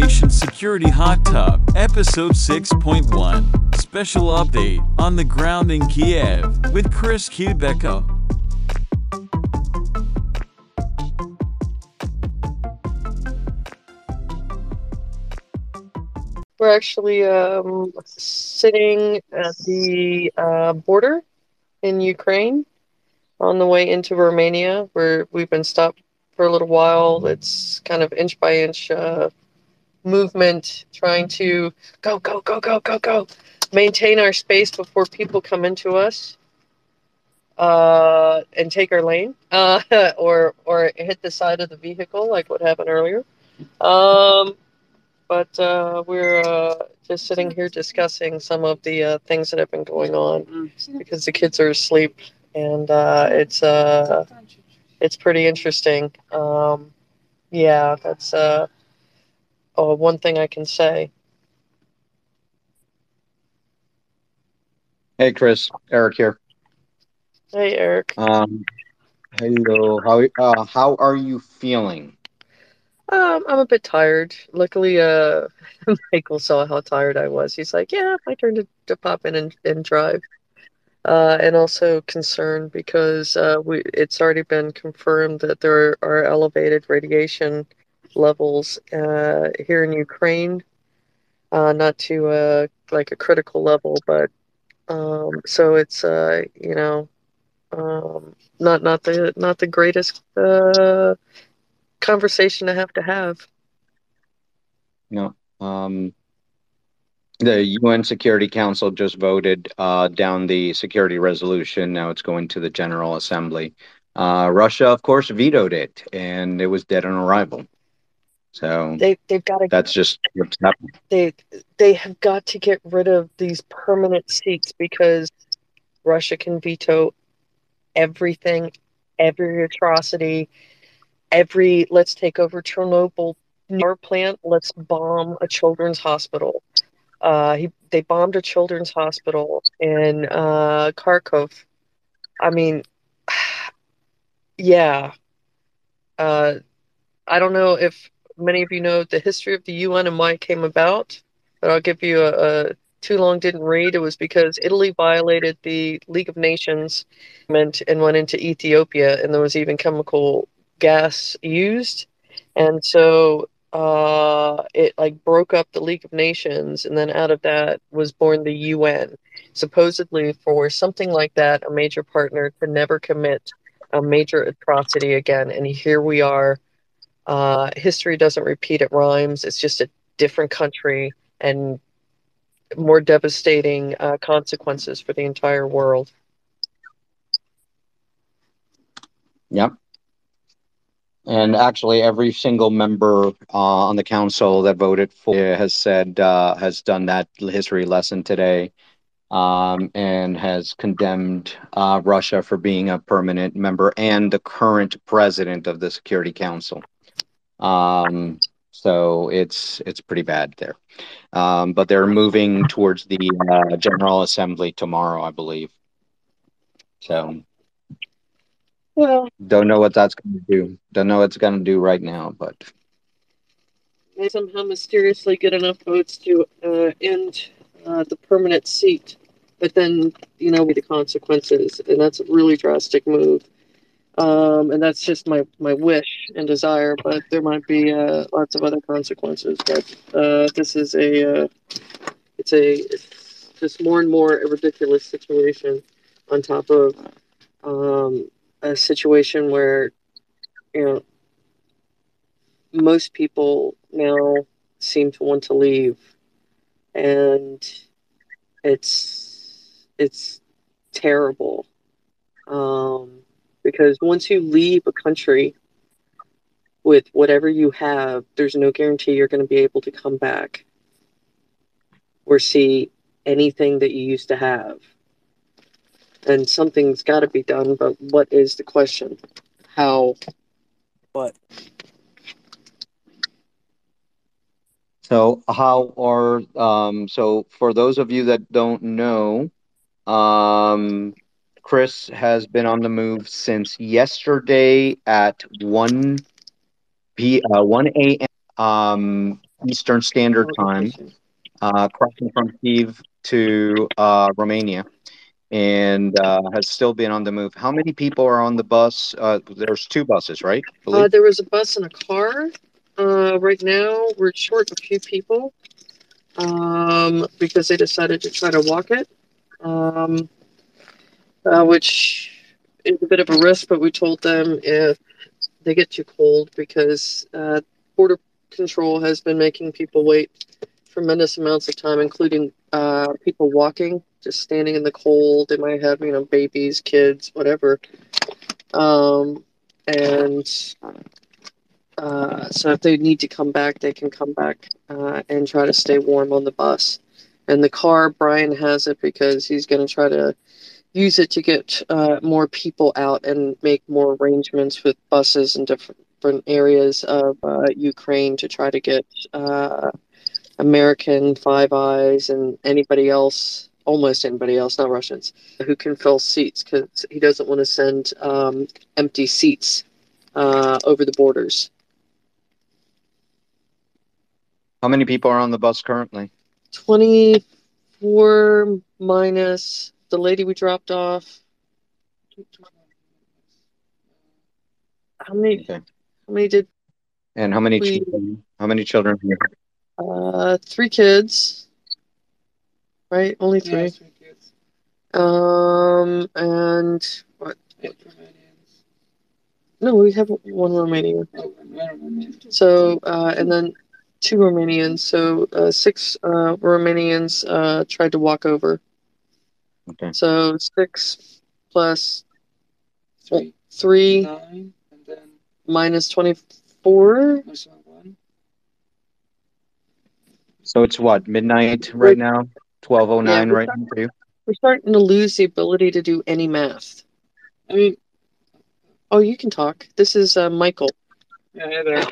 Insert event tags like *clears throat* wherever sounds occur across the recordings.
Operation Security Hot Tub, Episode 6.1. Special update on the ground in Kiev with Chris Kubecka. We're actually um, sitting at the uh, border in Ukraine on the way into Romania, where we've been stopped for a little while. It's kind of inch by inch uh, movement, trying to go, go, go, go, go, go, maintain our space before people come into us uh, and take our lane, *laughs* uh, or or hit the side of the vehicle, like what happened earlier. Um, but uh, we're uh, just sitting here discussing some of the uh, things that have been going on because the kids are asleep, and uh, it's uh, it's pretty interesting. Um, yeah, that's oh, one thing I can say. Hey, Chris. Eric here. Hey, Eric. Um, hello. How uh, how are you feeling? Um, I'm a bit tired. Luckily, uh, *laughs* Michael saw how tired I was. He's like, "Yeah, my turn to, to pop in and, and drive." Uh, and also concerned because uh, we it's already been confirmed that there are elevated radiation levels uh, here in Ukraine. Uh, not to uh, like a critical level, but um, so it's uh, you know um, not not the not the greatest uh, conversation to have to have. No. Um, the UN Security Council just voted uh, down the security resolution. Now it's going to the General Assembly. Uh, Russia, of course, vetoed it, and it was dead on arrival. So They they've got to that's just what's happening. they they have got to get rid of these permanent seats because Russia can veto everything, every atrocity, every let's take over Chernobyl power plant, let's bomb a children's hospital. Uh, he, they bombed a children's hospital in uh, Kharkov. I mean, *sighs* yeah. Uh, I don't know if many of you know the history of the UN and why it came about, but I'll give you a, a too long didn't read. It was because Italy violated the League of Nations and went into Ethiopia, and there was even chemical gas used, and so uh, it like broke up the League of Nations, and then out of that was born the UN, supposedly for something like that, a major partner to never commit a major atrocity again, and here we are uh, history doesn't repeat, it rhymes. It's just a different country and more devastating uh, consequences for the entire world. Yep. And actually, every single member uh, on the council that voted for has said uh, has done that history lesson today, um, and has condemned uh, Russia for being a permanent member and the current president of the Security Council. Um, so it's it's pretty bad there. Um, but they're moving towards the uh, General Assembly tomorrow, I believe. So Well, don't know what that's going to do. Don't know what it's going to do right now, but they somehow mysteriously get enough votes to uh, end uh, the permanent seat, but then you know with the consequences, and that's a really drastic move. Um, and that's just my, my wish and desire, but there might be uh, lots of other consequences. But uh, this is a uh, it's a it's just more and more a ridiculous situation on top of um, a situation where you know most people now seem to want to leave, and it's it's terrible. Um, because once you leave a country with whatever you have, there's no guarantee you're going to be able to come back or see anything that you used to have. And something's got to be done, but what is the question? How? What? So how are um so for those of you that don't know, um Chris has been on the move since yesterday at 1 p uh, 1 a.m. Um Eastern Standard Time, uh, crossing from Kiev to uh, Romania, and uh, has still been on the move. How many people are on the bus? Uh, there's two buses, right? Uh, there was a bus and a car. Uh, right now, we're short a few people um, because they decided to try to walk it, um, uh, which is a bit of a risk. But we told them if they get too cold, because uh, border control has been making people wait tremendous amounts of time, including uh, people walking, just standing in the cold. They might have, you know, babies, kids, whatever. Um, and uh, so if they need to come back, they can come back uh, and try to stay warm on the bus. And the car, Brian has it because he's going to try to use it to get uh, more people out and make more arrangements with buses in different different areas of uh, Ukraine to try to get uh, American Five Eyes and anybody else, almost anybody else, not Russians, who can fill seats because he doesn't want to send um, empty seats uh, over the borders. How many people are on the bus currently? 24 minus the lady we dropped off. How many? Okay. How many did? And how many We- children? How many children? Here? Uh, three kids. Right, only Yeah, three. three kids. Um, and what? Eight No, we have one Romanian. Oh, Romanian. So, uh, and then two Romanians. So, uh, six uh, Romanians uh, tried to walk over. Okay. So six plus Three. three And then minus twenty-four. So it's what midnight right now? Twelve oh nine Yeah, right now for. We're starting to lose the ability to do any math. I mean, Oh, you can talk. This is uh, Michael. yeah, hey there.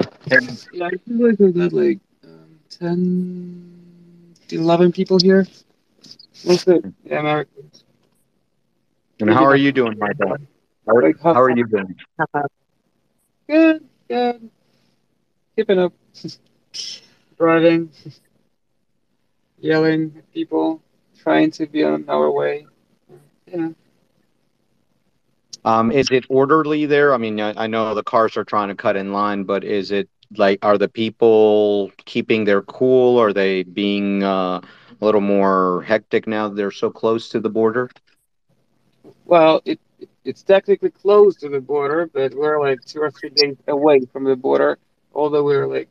Yeah, I feel like we've got like um, 10, 11 people here. Mostly yeah, Americans. And how are you doing, Michael? How are, how are you doing? Good, good. Keeping up. *laughs* Driving. *laughs* Yelling at people. Trying to be on our way. Yeah. Um, is it orderly there? I mean, I, I know the cars are trying to cut in line, but is it like are the people keeping their cool? Are they being uh, a little more hectic now that they're so close to the border? Well, it it's technically close to the border, but we're like two or three days away from the border. Although we're like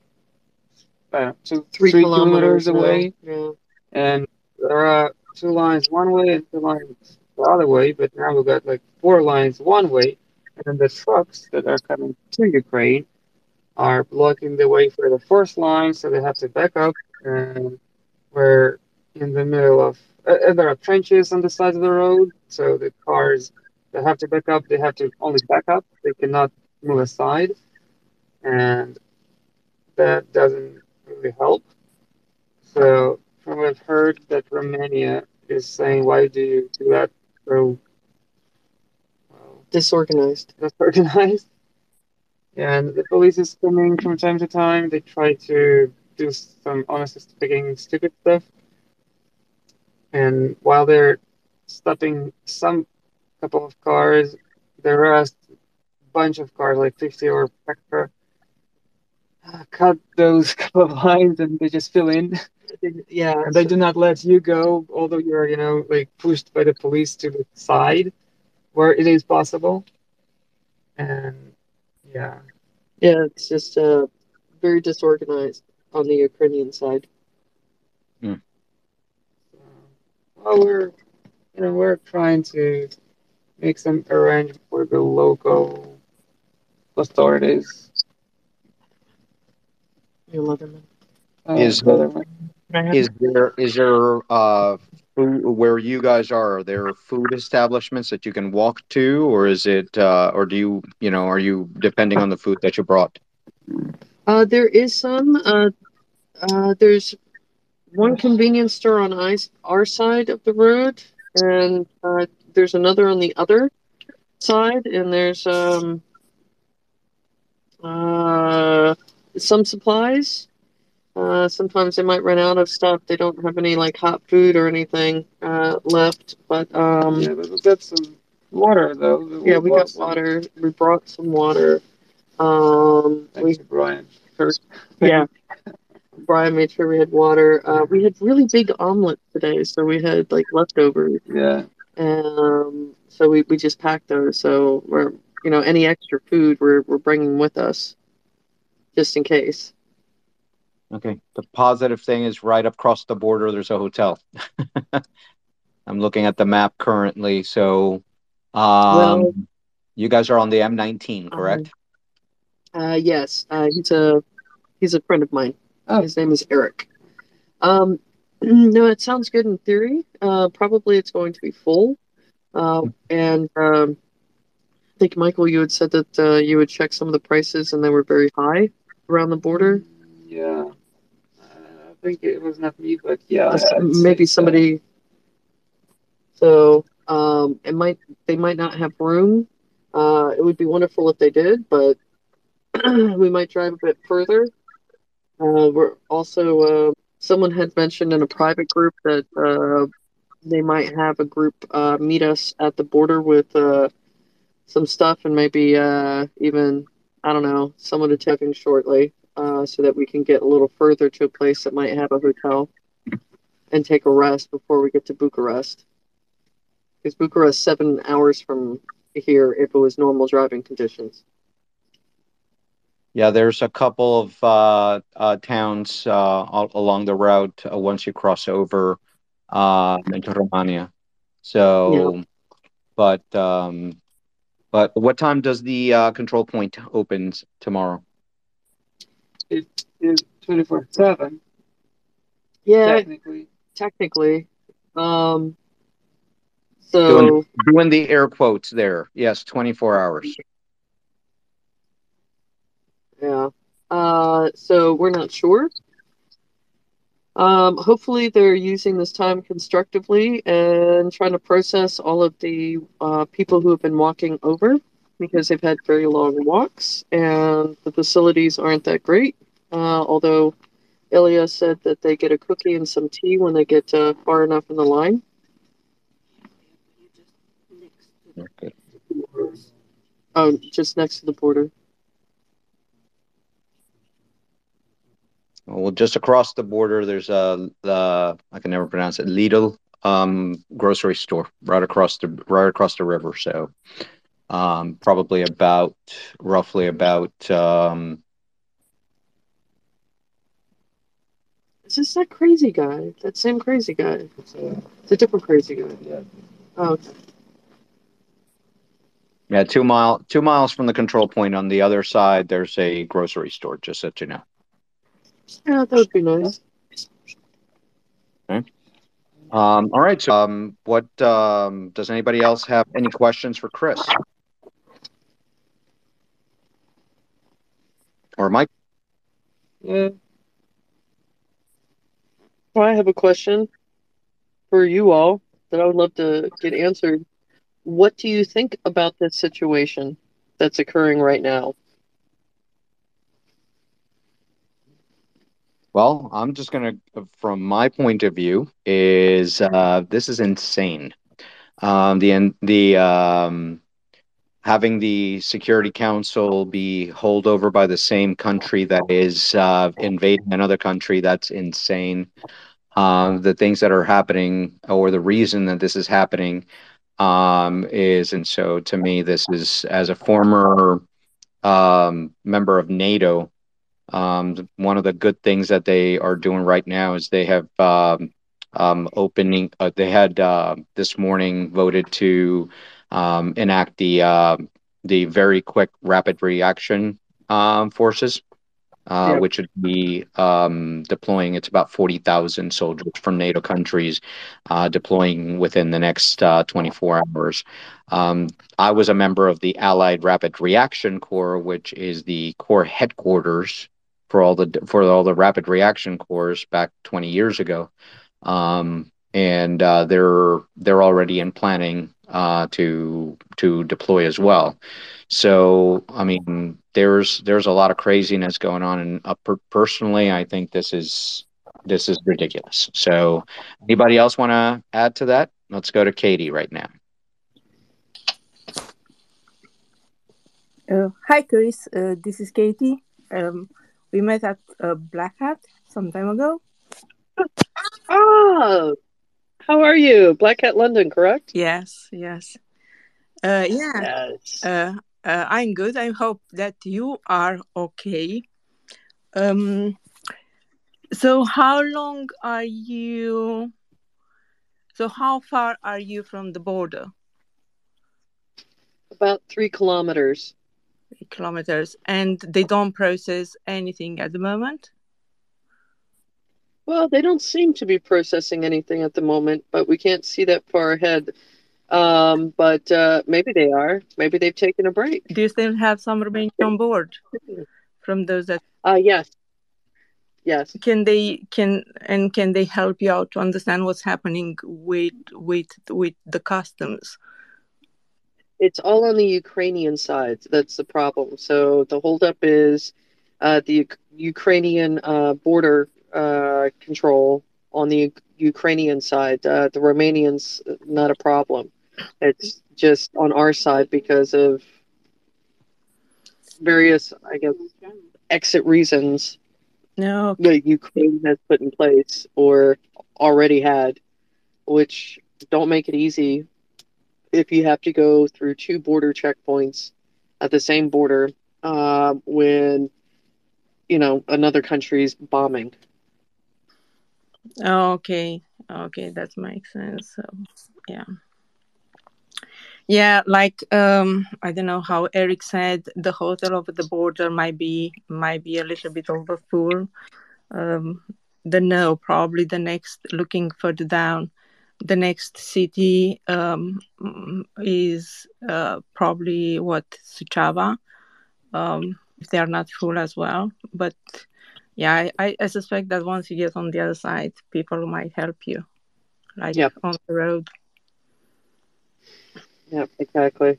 I don't two, Three, three kilometers, kilometers away, now. and there are two lines one way and two lines the other way. But now we've got like four lines one way, and then the trucks that are coming to Ukraine are blocking the way for the first line, so they have to back up. And we're in the middle of uh, uh, there are trenches on the sides of the road, so the cars they have to back up. They have to only back up. They cannot move aside, and that doesn't really help. So from what I've heard, that Romania is saying, "Why do you do that so well, Disorganized. disorganized?" *laughs* And the police is coming from time to time. They try to do some honestly speaking stupid stuff. And while they're stopping some couple of cars, the rest bunch of cars, like 50 or extra, uh, cut those *laughs* couple of lines and they just fill in. Yeah. And they do not let you go, although you're, you know, like pushed by the police to the side where it is possible. And yeah, Yeah, it's just uh, very disorganized on the Ukrainian side. so, well, we're, you know, we're trying to make some arrangement for the local authorities. Your Leatherman. Uh, Is- government. Is there is there uh food where you guys are? Are there food establishments that you can walk to, or is it uh, or do you you know are you depending on the food that you brought? Uh, there is some. Uh, uh, there's one convenience store on our side of the road, and uh, there's another on the other side, and there's um, uh, some supplies. Uh, sometimes they might run out of stuff. They don't have any like hot food or anything uh, left. But um, Yeah, but we got some water though. yeah, we got some. water. We brought some water. Um, we Thanks to Brian. yeah. *laughs* Brian made sure we had water. Uh, we had really big omelets today, so we had like leftovers. Yeah. Um, so we, we just packed those. So we're you know any extra food we're we're bringing with us, just in case. Okay. The positive thing is right across the border, there's a hotel. *laughs* I'm looking at the map currently. So, um, Well- you guys are on the M19, correct? Uh, yes, uh, he's a he's a friend of mine. Oh. His name is Eric. Um, *clears throat* no, it sounds good in theory. Uh, probably it's going to be full. Uh, and um, I think Michael, you had said that uh, you would check some of the prices, and they were very high around the border. Yeah. Uh, I think it was not me, but yeah. Uh, I'd maybe so. somebody. So um, it might they might not have room. Uh, it would be wonderful if they did, but *clears throat* we might drive a bit further. Uh, we're also uh, someone had mentioned in a private group that uh, they might have a group uh, meet us at the border with uh, some stuff and maybe uh, even I don't know someone to take in shortly so that we can get a little further to a place that might have a hotel and take a rest before we get to Bucharest. Because Bucharest seven hours from here if it was normal driving conditions. Yeah, there's a couple of uh, uh, towns uh, along the route uh, once you cross over uh, into Romania. So, but um, but what time does the uh, control point opens tomorrow? It is 24 7, Yeah, technically. technically. Um, so Doing the air quotes there. Yes, 24 hours. Yeah. Uh, so we're not sure. Um, hopefully they're using this time constructively and trying to process all of the uh, people who have been walking over because they've had very long walks and the facilities aren't that great. Uh, although Ilya said that they get a cookie and some tea when they get uh, far enough in the line. Okay. Oh, just next to the border. Well, just across the border, there's a the I can never pronounce it Lidl um, grocery store right across the right across the river. So um, probably about roughly about um, Is this that crazy guy? That same crazy guy? It's, uh, It's a different crazy guy. yeah. Oh, okay. yeah two mile two miles from the control point on the other side. There's a grocery store. Just so you know. Yeah, that would be nice. Okay. Um, all right. So, um, what um, does anybody else have any questions for Chris or Mike? Yeah. Well, I have a question for you all that I would love to get answered. What do you think about this situation that's occurring right now? Well, I'm just gonna, from my point of view, is uh, this is insane. Um, the the um, having the Security Council be holed over by the same country that is uh, invading another country, that's insane. Um, the things that are happening, or the reason that this is happening, um, is, and so to me, this is as a former um, member of NATO. Um, one of the good things that they are doing right now is they have um, um, opening. Uh, they had uh, this morning voted to um, enact the uh, the very quick rapid reaction um, forces, uh, which would be um, deploying. It's about forty thousand soldiers from NATO countries uh, deploying within the next uh, twenty four hours. Um, I was a member of the Allied Rapid Reaction Corps, which is the corps headquarters for all the for all the rapid reaction cores back 20 years ago um, and uh, they're they're already in planning uh, to to deploy as well. So I mean, there's there's a lot of craziness going on, and uh, per- personally, I think this is this is ridiculous. So, anybody else want to add to that? Let's go to Katie right now. Uh, hi, Chris. Uh, this is Katie. Um, we met at uh, Black Hat some time ago. Oh, how are you? Black Hat London, correct? Yes, yes. Uh, yeah, Yes. uh, uh, I'm good. I hope that you are okay. Um, so, how long are you? So, how far are you from the border? About three kilometers. Kilometers, and they don't process anything at the moment. Well, they don't seem to be processing anything at the moment, but we can't see that far ahead. Um, but uh, maybe they are. Maybe they've taken a break. Do you still have some remaining on board from those that Uh, yes. Yes. can they can and can they help you out to understand what's happening with with with the customs? It's all on the Ukrainian side. That's the problem. So the holdup is uh, the Uk- Ukrainian uh, border uh, control on the U- Ukrainian side. Uh, the Romanians, not a problem. It's just on our side because of various, I guess, exit reasons No. that Ukraine has put in place or already had, which don't make it easy if you have to go through two border checkpoints at the same border uh, when you know another country's bombing. Okay. Okay, that makes sense. So, yeah. Yeah, like um I don't know how Eric said the hotel over the border might be might be a little bit over full. Um the no, probably the next looking further down, the next city um is uh probably what Suceava. Um if they are not full as well. But yeah, I, I, suspect that once you get on the other side, people might help you. Like Yep. on the road. Yeah, exactly.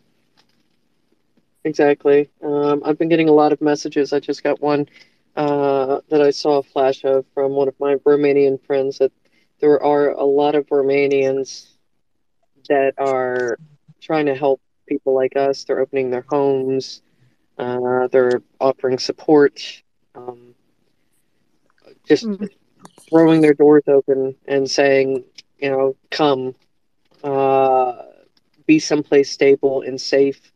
Exactly. Um, I've been getting a lot of messages. I just got one uh, that I saw a flash of from one of my Romanian friends that there are a lot of Romanians that are trying to help people like us. They're opening their homes, uh, they're offering support, um, just Mhm. throwing their doors open and saying, you know, come, uh, be someplace stable and safe.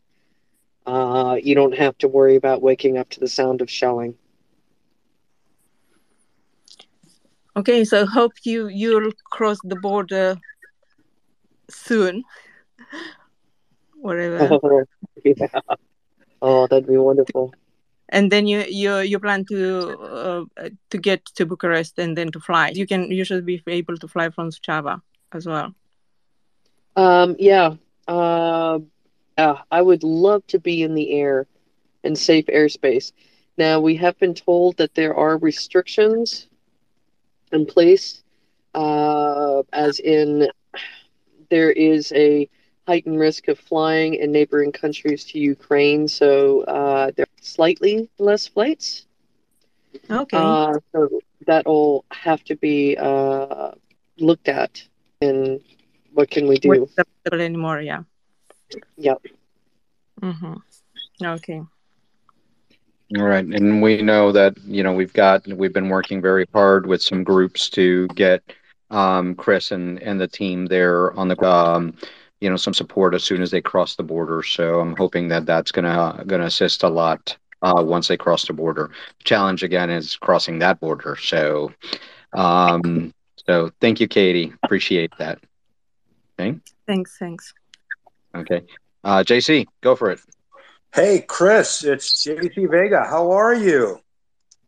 Uh, you don't have to worry about waking up to the sound of shelling. Okay, so hope you you'll cross the border soon. *laughs* Whatever. Oh, *laughs* yeah. Oh, that'd be wonderful. and then you you you plan to uh, to get to Bucharest and then to fly. You can you should be able to fly from Suceava as well. Um, yeah. Uh, yeah, I would love to be in the air in safe airspace. Now, we have been told that there are restrictions in place, uh, as in there is a heightened risk of flying in neighboring countries to Ukraine, so uh, there are slightly less flights. Okay. Uh, so that'll have to be uh, looked at. And what can we do? Anymore? Yeah. Yep. Mm-hmm. Okay. All right, and we know that you know we've got we've been working very hard with some groups to get um, Chris and and the team there on the um, you know some support as soon as they cross the border. So I'm hoping that that's gonna gonna assist a lot uh, once they cross the border. The challenge again is crossing that border. So um, so thank you, Katie. Appreciate that. Okay, Thanks. Thanks. okay. Uh, JC, go for it. Hey, Chris, it's JC Vega. How are you?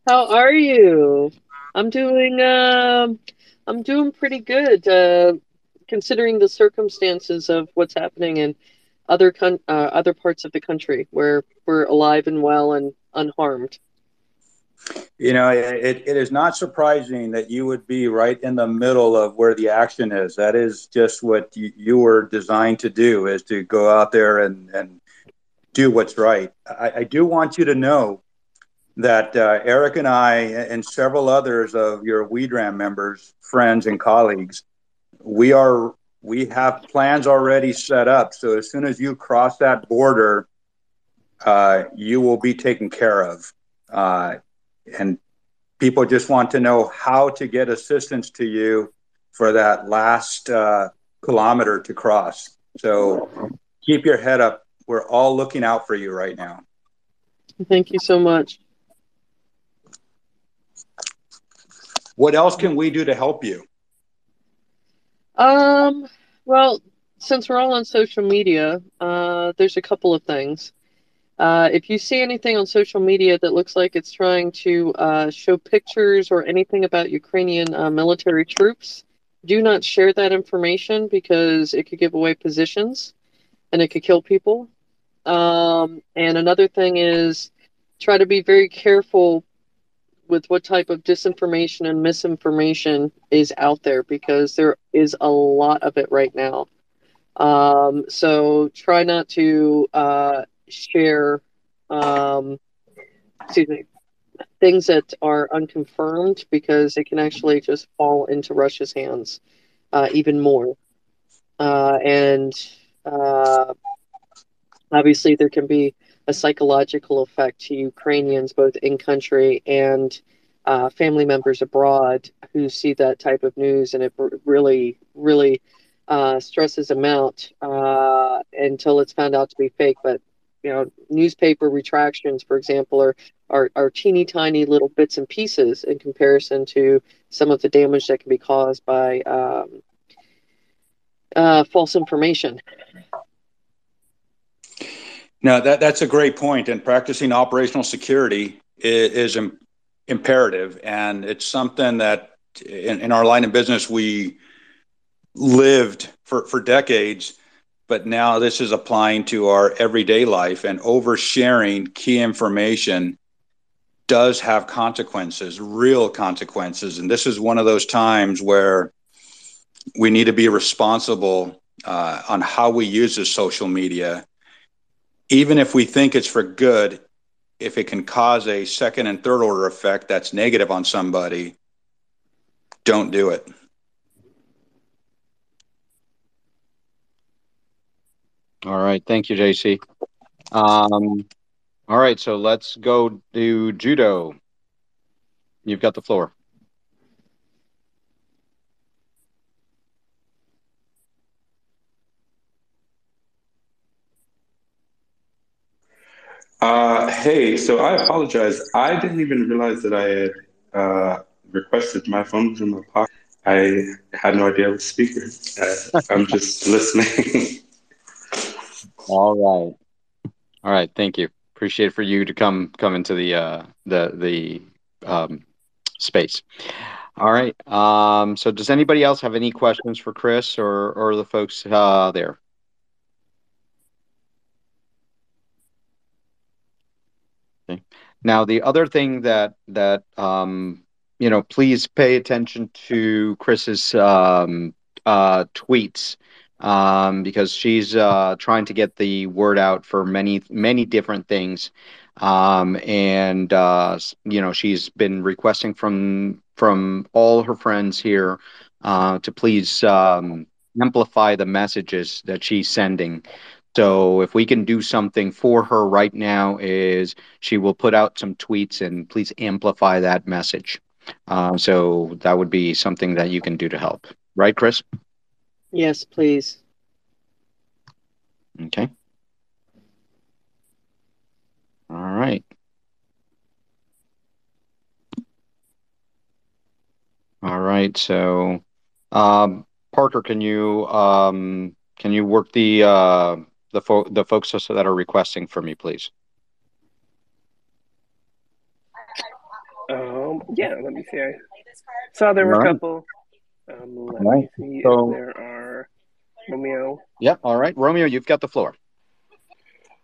How are you? I'm doing um I'm doing pretty good uh considering the circumstances of what's happening in other con- uh, other parts of the country where we're alive and well and unharmed. You know, it, it is not surprising that you would be right in the middle of where the action is. That is just what you, you were designed to do, is to go out there and, and do what's right. I, I do want you to know that uh, Eric and I and several others of your WeedRAM members, friends, and colleagues, we are we have plans already set up. So as soon as you cross that border, uh, you will be taken care of. Uh, and people just want to know how to get assistance to you for that last uh, kilometer to cross. So keep your head up. We're all looking out for you right now. Thank you so much. What else can we do to help you? Um, well, since we're all on social media, uh, there's a couple of things. Uh, if you see anything on social media that looks like it's trying to uh, show pictures or anything about Ukrainian uh, military troops, do not share that information because it could give away positions and it could kill people. Um, and another thing is try to be very careful with what type of disinformation and misinformation is out there because there is a lot of it right now. Um, so try not to uh, share, um, me, things that are unconfirmed because it can actually just fall into Russia's hands uh, even more. Uh, and uh, obviously, there can be a psychological effect to Ukrainians, both in country and uh, family members abroad, who see that type of news, and it really, really uh, stresses them out uh, until it's found out to be fake. But you know, newspaper retractions, for example, are, are are teeny tiny little bits and pieces in comparison to some of the damage that can be caused by um, uh, false information. No, that, that's a great point. And practicing operational security is, is imperative. And it's something that in, in, our line of business we lived for, for decades, but now this is applying to our everyday life and oversharing key information does have consequences, real consequences. And this is one of those times where we need to be responsible uh, on how we use this social media even if we think it's for good, if it can cause a second and third order effect that's negative on somebody, don't do it. All right. Thank you, JC. Um, all right. So let's go to judo. You've got the floor. Uh, hey, so I apologize. I didn't even realize that I had uh, requested my phone was in my pocket. I had no idea I was speaker. Uh, I'm just *laughs* listening. All right. All right. Thank you. Appreciate for you to come come into the uh, the the um, space. All right. Um, so, does anybody else have any questions for Chris or or the folks uh, there? Okay. Now, the other thing that that um, you know, please pay attention to Chris's um, uh, tweets um, because she's uh, trying to get the word out for many many different things, um, and uh, you know, she's been requesting from from all her friends here uh, to please um, amplify the messages that she's sending so if we can do something for her right now is she will put out some tweets and please amplify that message. Uh, so that would be something that you can do to help. Right, Chris? Yes, please. Okay. All right. All right. So, um, Parker, can you um, can you work the uh, the fo- the folks that are requesting for me, please? Um, yeah, let me see. I saw there were a couple. Um, let right. me see so, if there are Romeo. Yep. All right, Romeo, you've got the floor.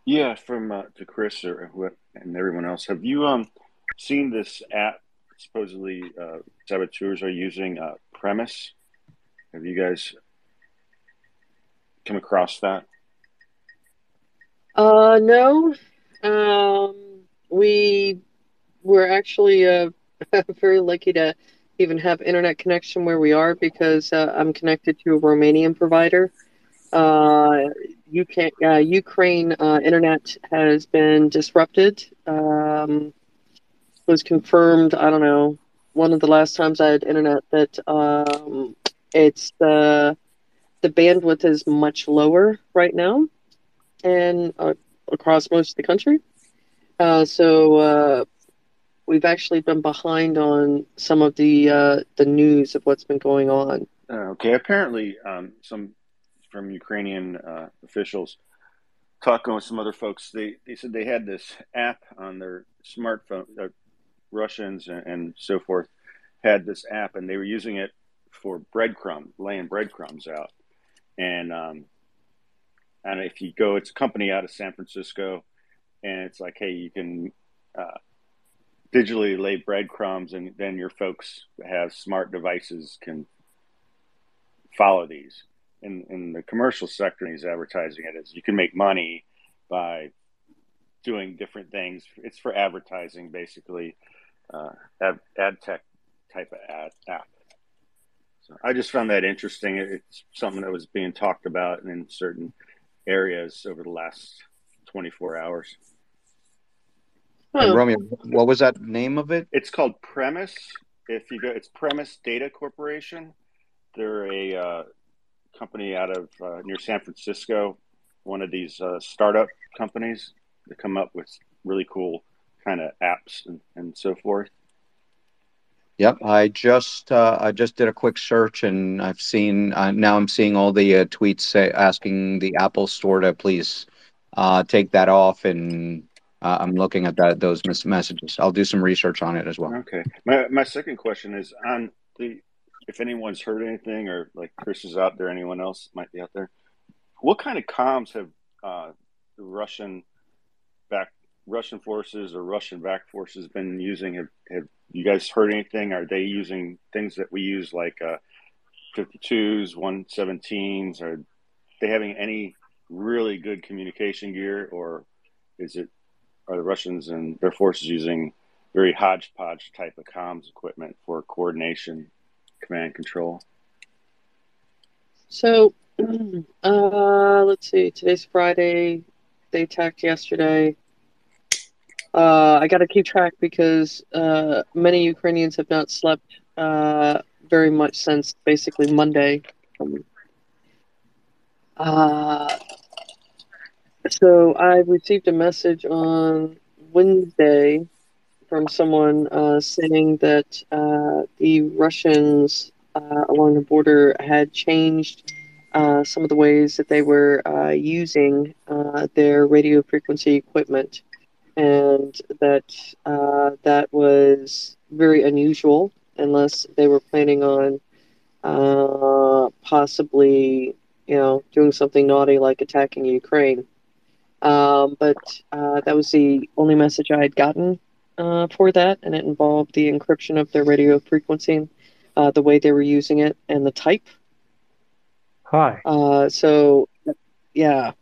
Yeah, from uh, to Chris or who, and everyone else. Have you um seen this app. Supposedly, uh, saboteurs are using uh, Premise. Have you guys come across that? Uh, no. Um, we were actually uh, *laughs* very lucky to even have internet connection where we are because uh, I'm connected to a Romanian provider. Uh, UK, uh, Ukraine uh, internet has been disrupted. Um, was confirmed. I don't know. One of the last times I had internet that um, it's the the bandwidth is much lower right now, and uh, across most of the country. Uh, so uh, we've actually been behind on some of the uh, the news of what's been going on. Uh, okay, apparently, um, some from Ukrainian officials talking with some other folks, they, they said they had this app on their smartphone. Russians and, and so forth had this app, and they were using it for breadcrumb, laying breadcrumbs out. And um, and if you go, it's a company out of San Francisco, and it's like, hey, you can uh, digitally lay breadcrumbs, and then your folks have smart devices can follow these. In in the commercial sector, he's advertising it as you can make money by doing different things. It's for advertising, basically, uh, ad, ad tech type of ad app. So I just found that interesting. It's something that was being talked about in certain areas over the last 24 hours. Hey, Romeo, what was that name of it? It's called Premise. If you go, it's Premise Data Corporation. They're a uh, company out of uh, near San Francisco. One of these uh, startup companies that come up with really cool kind of apps and, and so forth. Yep, I just uh, I just did a quick search and I've seen uh, now I'm seeing all the uh, tweets say, asking the Apple Store to please uh, take that off, and uh, I'm looking at that those messages. I'll do some research on it as well. Okay. My my second question is on the if anyone's heard anything or like Chris is out there, anyone else might be out there. What kind of comms have uh, Russian back Russian forces or Russian back forces been using? Have, have you guys heard anything? Are they using things that we use like uh, 52s, 117s? Are they having any really good communication gear, or is it are the Russians and their forces using very hodgepodge type of comms equipment for coordination, command control? So, *clears throat* uh, let's see. Today's Friday. They attacked yesterday. Uh, I got to keep track because uh, many Ukrainians have not slept uh, very much since basically Monday. Uh, so I received a message on Wednesday from someone uh, saying that uh, the Russians along the border had changed some of the ways that they were using their radio frequency equipment and that uh, that was very unusual unless they were planning on uh, possibly, you know, doing something naughty like attacking Ukraine. Um, but uh, that was the only message I had gotten uh, for that, and it involved the encryption of their radio frequency, uh, the way they were using it, and the type. Hi. Uh, so, yeah.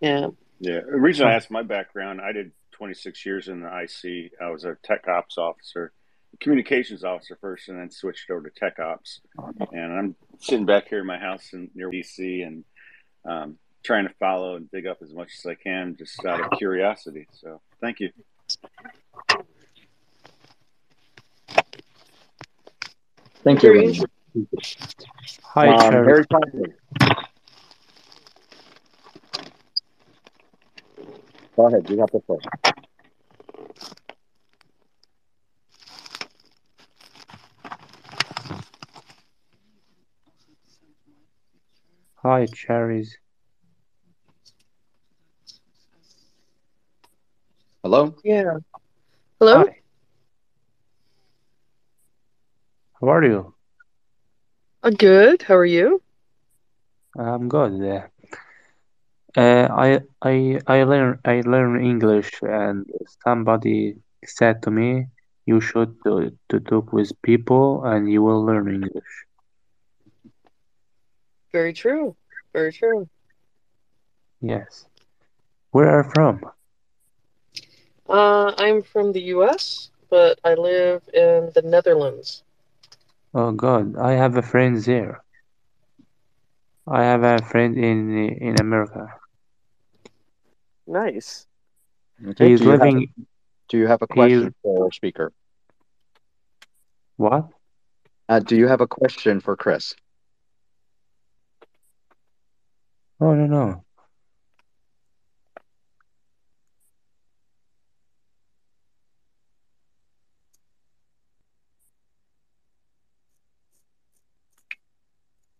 Yeah. Yeah. The reason I asked my background, I did 26 years in the IC. I was a tech ops officer, communications officer first, and then switched over to tech ops. And I'm sitting back here in my house in near DC and um, trying to follow and dig up as much as I can, just out of curiosity. So, thank you. Thank you. Hi, um, Harry Potter. Go ahead. You have the floor. Hi, cherries. Hello. Yeah. Hello. Hi. How are you? Uh, good. How are you? I'm good. Uh, uh, I I I learn I learn English and somebody said to me, you should to, to talk with people and you will learn English. Very true. Very true. Yes. Where are you from? Uh, I'm from the U.S., but I live in the Netherlands. Oh God, I have a friend there. I have a friend in in America. Nice. Okay. He's do, you have, living. do you have a He's question for our speaker? what? Uh, do you have a question for Chris? Oh no no.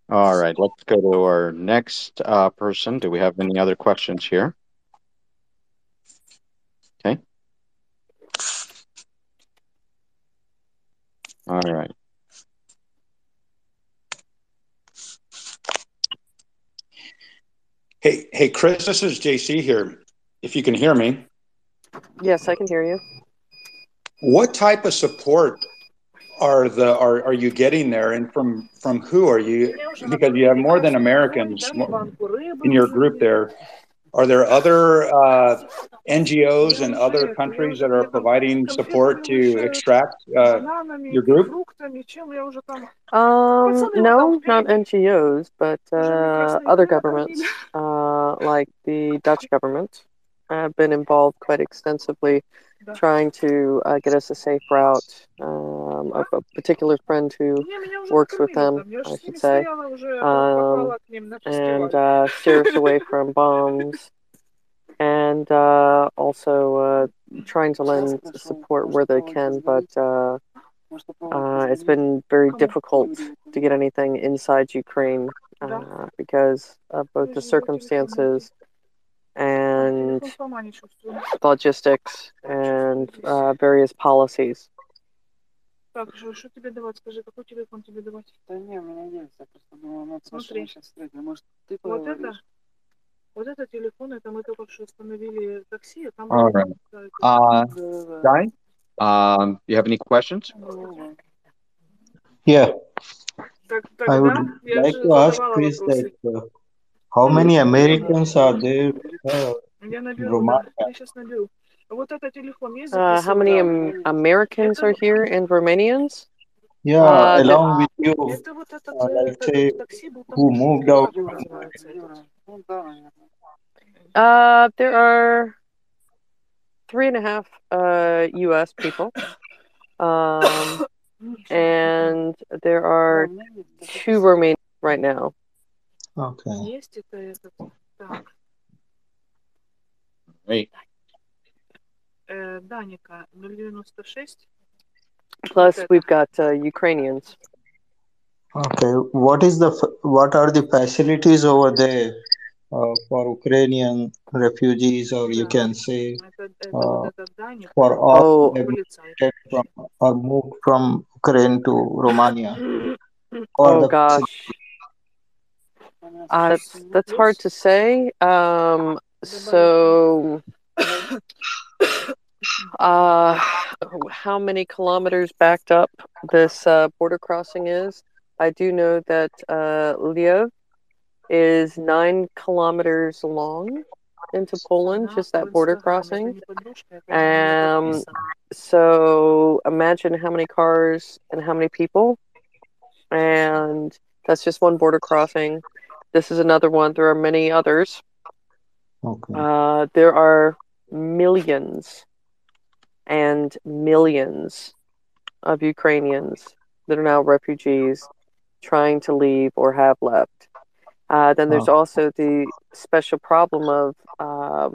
All right, let's go to our next uh, person. Do we have any other questions here? All right. Hey, hey, Chris, this is JC here. If you can hear me, Yes, I can hear you. what type of support are the are, are you getting there, and from from who are you? Because you have more than Americans in your group there. Are there other uh, NGOs and other countries that are providing support to extract uh, your group? Um, no, not NGOs, but uh, other governments, uh, like the Dutch government, have been involved quite extensively trying to uh, get us a safe route. Um, of a particular friend who works with them, I should say, um, and uh, steer us away *laughs* from bombs, and uh, also uh, trying to lend support where they can, but. Uh, uh, it's been very difficult to get anything inside Ukraine uh, because of both the circumstances and logistics and uh, various policies. Так, что, что тебе давать? Скажи, какой телефон тебе давать? Да не, у меня есть. Я просто думала, ну, Смотри. сейчас встретим. Может, ты Вот это, поговоришь? вот это телефон, это мы только что остановили такси, а там All было right. да, это- Uh, Да-да-да. Guy, um, you have any questions? Ну, Yeah, Так, I would тогда я like же to ask задавала Chris вопросы. that uh, how many Americans are there uh, Я in наберу, да, Romania? я сейчас наберу. Вот этот телефон есть Uh, how many записывать? Am- Americans are here and Romanians? Yeah, Uh, the- along with you, Это вот этот, uh, э, like этот say, такси был who такой, moved как out он from называется этот? Ну да, наверное. Uh, there are three and a half uh, U.S. people, um, *coughs* and there are two Romanians right now. Okay. Есть это этот, так, Great. э, Даника 096. Plus, Вот we've got uh, Ukrainians. Okay. What is the f- what are the facilities over there uh, for Ukrainian refugees, or you Да. can say Это, это uh, вот этот Даник, for all Oh, who have полицай. migrated from or moved from Ukraine to Romania? *coughs* Or oh the gosh, uh, that's that's hard to say. Um, so, uh, how many kilometers backed up this uh, border crossing is? I do know that uh, Lviv is nine kilometers long into Poland, just that border crossing. Um, so imagine how many cars and how many people, and that's just one border crossing. This is another one. There are many others. okay. Uh, there are millions and millions of Ukrainians that are now refugees trying to leave or have left. Uh, then there's Oh. also the special problem of um,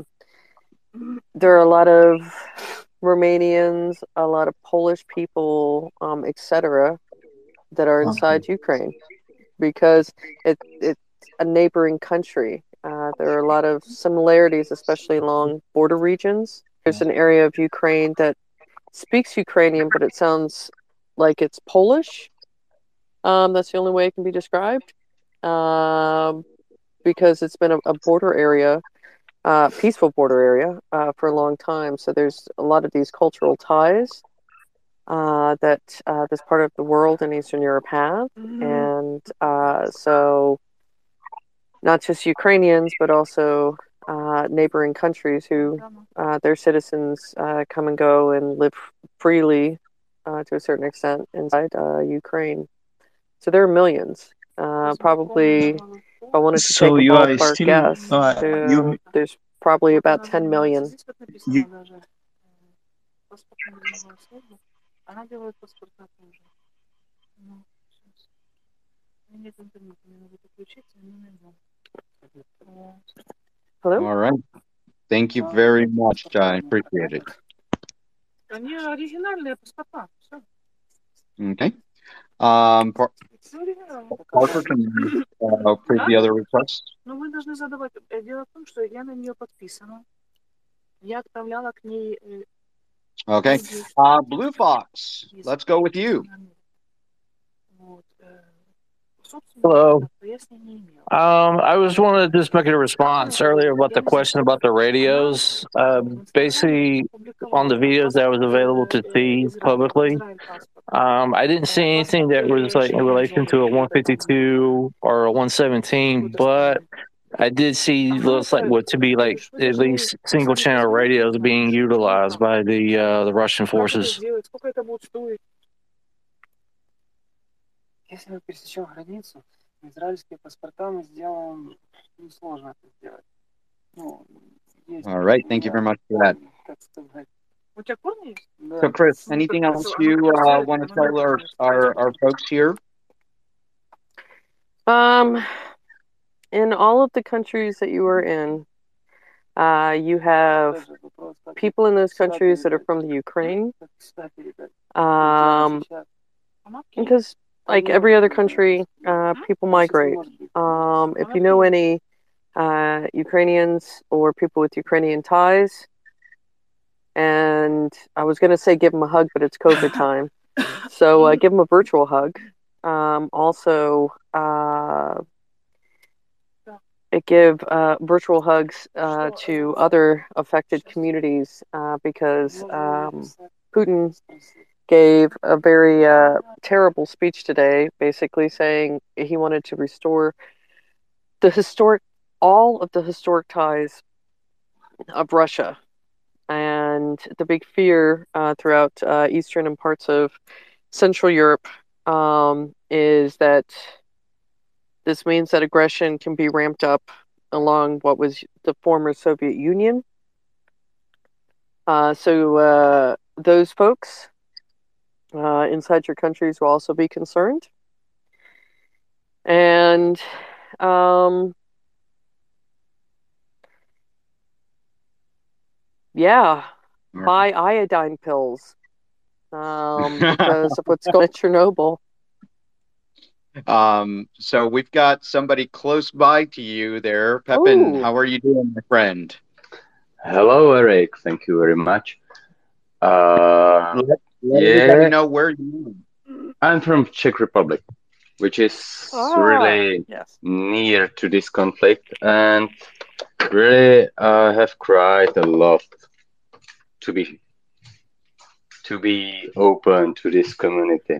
there are a lot of Romanians, a lot of Polish people, um, etc., that are inside Ukraine because it, it's a neighboring country. Uh, there are a lot of similarities, especially along border regions. There's an area of Ukraine that speaks Ukrainian, but it sounds like it's Polish. Um, that's the only way it can be described um, because it's been a, a border area. uh, peaceful border area uh, for a long time. So there's a lot of these cultural ties uh, that uh, this part of the world in Eastern Europe have, and uh, so not just Ukrainians, but also uh, neighboring countries who uh, their citizens uh, come and go and live freely uh, to a certain extent inside uh, Ukraine. So there are millions. Uh, probably, if I wanted to So take a you are ballpark still guess, uh, there- you there's probably about 10 million. you Hello? All right. Thank you very much. I appreciate it. Они оригинальные паспорта. Все. Okay. Um, Par- Все оригинально. Parker, can you uh, approve the other requests? Но вы должны задавать. э, Дело в том, что я на нее подписана. Я отправляла к ней э, Okay. Uh, Blue Fox, let's go with you. Hello. Um, I was wanted to just make a response earlier about the question about the radios. Uh, basically, on the videos that was available to see publicly, um, I didn't see anything that was like in relation to a 152 or a 117, but I did see looks like what to be like at least single channel radios being utilized by the uh, the Russian forces. Если мы пересечем границу, израильские паспорта мы сделаем, несложно это сделать. Ну, есть All right. Thank you very much for that. как сказать. У тебя корни есть? So, Chris, anything else you uh, want to tell our, our, our folks here? Um, in all of the countries that you are in, uh, you have people in those countries that are from the Ukraine. Um, because like every other country, uh, people migrate. Um, if you know any uh, Ukrainians or people with Ukrainian ties, and I was going to say give them a hug, but it's COVID time. *laughs* So uh, give them a virtual hug. Um, also, uh, give uh, virtual hugs uh, to other affected communities uh, because um, Putin gave a very uh, terrible speech today, basically saying he wanted to restore the historic, all of the historic ties of Russia. And the big fear uh, throughout uh, Eastern and parts of Central Europe um, is that this means that aggression can be ramped up along what was the former Soviet Union. Uh, so uh, those folks uh, inside your countries will also be concerned. And um, yeah, buy iodine pills um, *laughs* because of what's going on at Chernobyl. Um, so we've got somebody close by to you there. Pepin, Ooh. how are you doing, my friend? Hello, Eric. Thank you very much. Uh, Let, let yeah, everybody know where you are. I'm from Czech Republic, which is Ah, really yes. near to this conflict, and really uh, have cried a lot to be to be open to this community.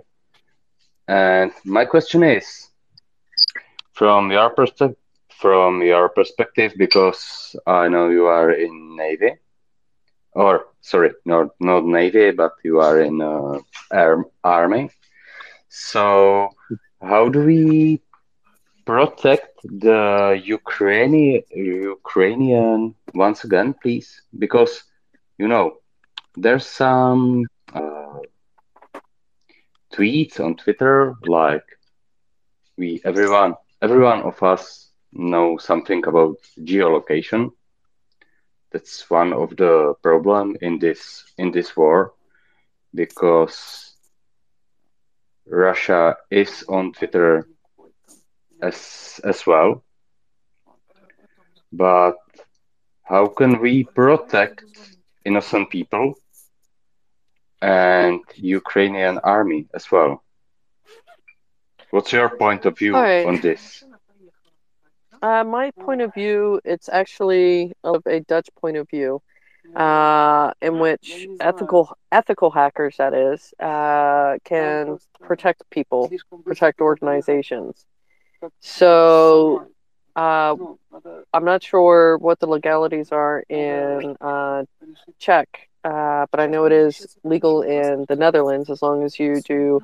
And my question is, from your perspective, from your perspective, because I know you are in Navy, or sorry, not not Navy, but you are in uh, air, Army. So, how do we protect the Ukrainian Ukrainian once again, please? Because you know there's some uh, tweets on Twitter like we everyone everyone of us know something about geolocation. That's one of the problem in this in this war because Russia is on Twitter as as well. But how can we protect innocent people and Ukrainian army as well? What's your point of view right. on this? Uh, my point of view, it's actually of a Dutch point of view, uh, in which ethical ethical hackers, that is, uh, can protect people, protect organizations. So, uh, I'm not sure what the legalities are in uh, Czech, uh, but I know it is legal in the Netherlands as long as you do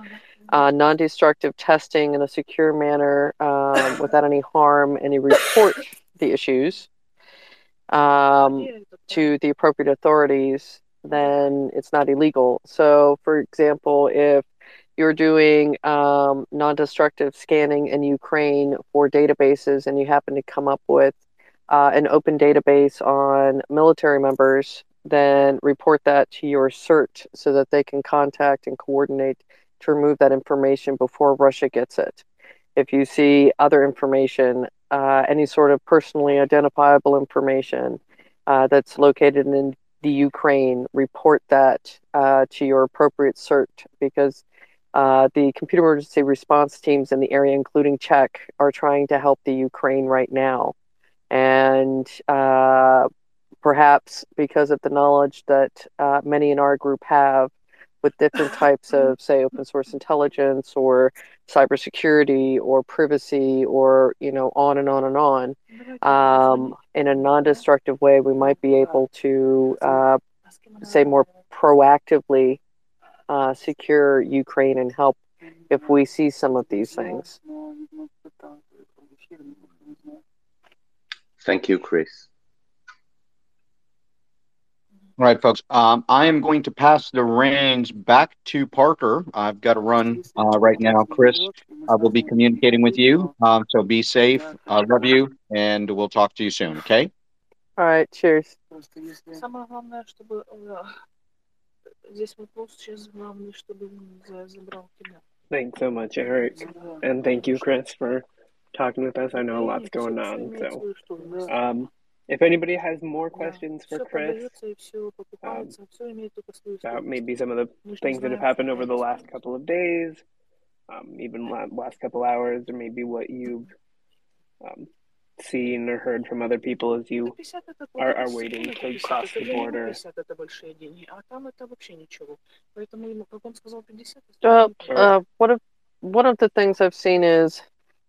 uh, non-destructive testing in a secure manner um, *coughs* without any harm, and you report the issues um, to the appropriate authorities, then it's not illegal. So, for example, if you're doing um, non-destructive scanning in Ukraine for databases, and you happen to come up with uh, an open database on military members, then report that to your CERT so that they can contact and coordinate to remove that information before Russia gets it. If you see other information, uh, any sort of personally identifiable information uh, that's located in the Ukraine, report that uh, to your appropriate CERT because uh, the computer emergency response teams in the area, including Czech, are trying to help the Ukraine right now. And uh, perhaps because of the knowledge that uh, many in our group have, with different types of, *laughs* say, open source intelligence or cybersecurity or privacy or, you know, on and on and on. Um, in a non destructive way, we might be able to, uh, say, more proactively uh, secure Ukraine and help if we see some of these things. Thank you, Chris. All right, folks. Um, I am going to pass the reins back to Parker. I've got to run uh, right now. Chris, I will be communicating with you. Um, so be safe. I love you, and we'll talk to you soon. Okay. All right. Cheers. Самое главное, чтобы э, здесь вопрос сейчас главный, чтобы он за- забрал тебя. Thanks so much, Eric. And thank you, Chris, for talking with us. I know a lot's going on. So, um, if anybody has more questions for Chris um, about maybe some of the things that have happened over the last couple of days, um, even last couple hours, or maybe what you've um, seen or heard from other people as you are, are waiting to cross the border. Uh, uh, one of one of the things I've seen is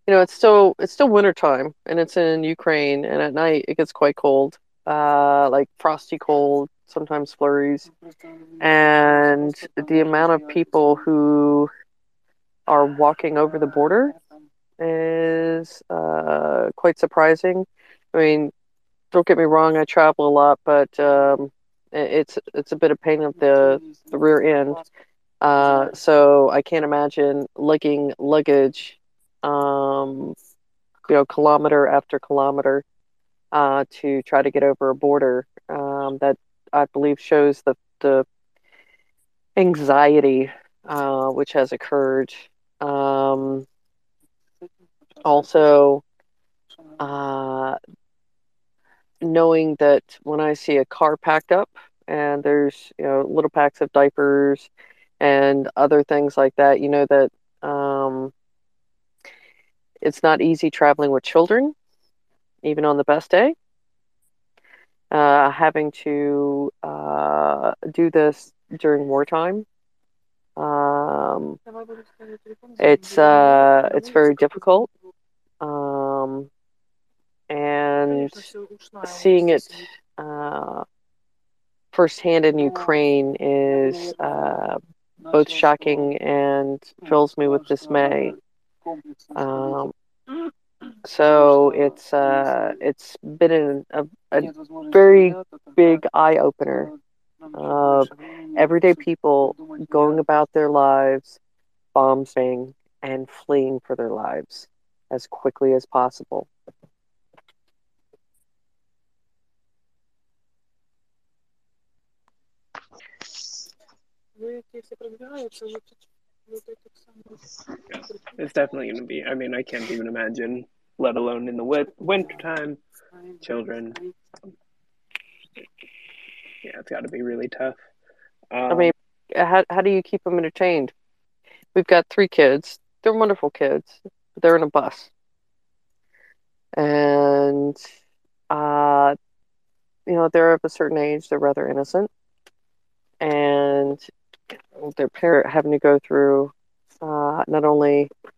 you know, it's still it's still wintertime and it's in Ukraine, and at night it gets quite cold, uh, like frosty cold, sometimes flurries, and the amount of people who are walking over the border is uh, quite surprising. I mean, don't get me wrong, I travel a lot, but um, it's it's a bit of pain of the the rear end. Uh, so I can't imagine lugging luggage, um, you know, kilometer after kilometer, uh, to try to get over a border. Um, that I believe shows the the anxiety, uh, which has occurred. Um, also, uh, knowing that when I see a car packed up and there's you know little packs of diapers and other things like that, you know that um, it's not easy traveling with children, even on the best day. Uh, having to uh, do this during wartime, um, it's uh, it's very difficult. Um, and seeing it uh, firsthand in Ukraine is uh, both shocking and fills me with dismay. Um, so it's uh, it's been an, a, a very big eye opener of everyday people going about their lives, bombing and fleeing for their lives as quickly as possible. Yeah, it's definitely going to be. I mean, I can't even imagine, let alone in the wintertime, children. Yeah, it's got to be really tough. Um, I mean, um, how how do you keep them entertained? We've got three kids. They're wonderful kids. But they're in a bus, and uh, you know they're of a certain age. They're rather innocent, and their parent having to go through uh, not only you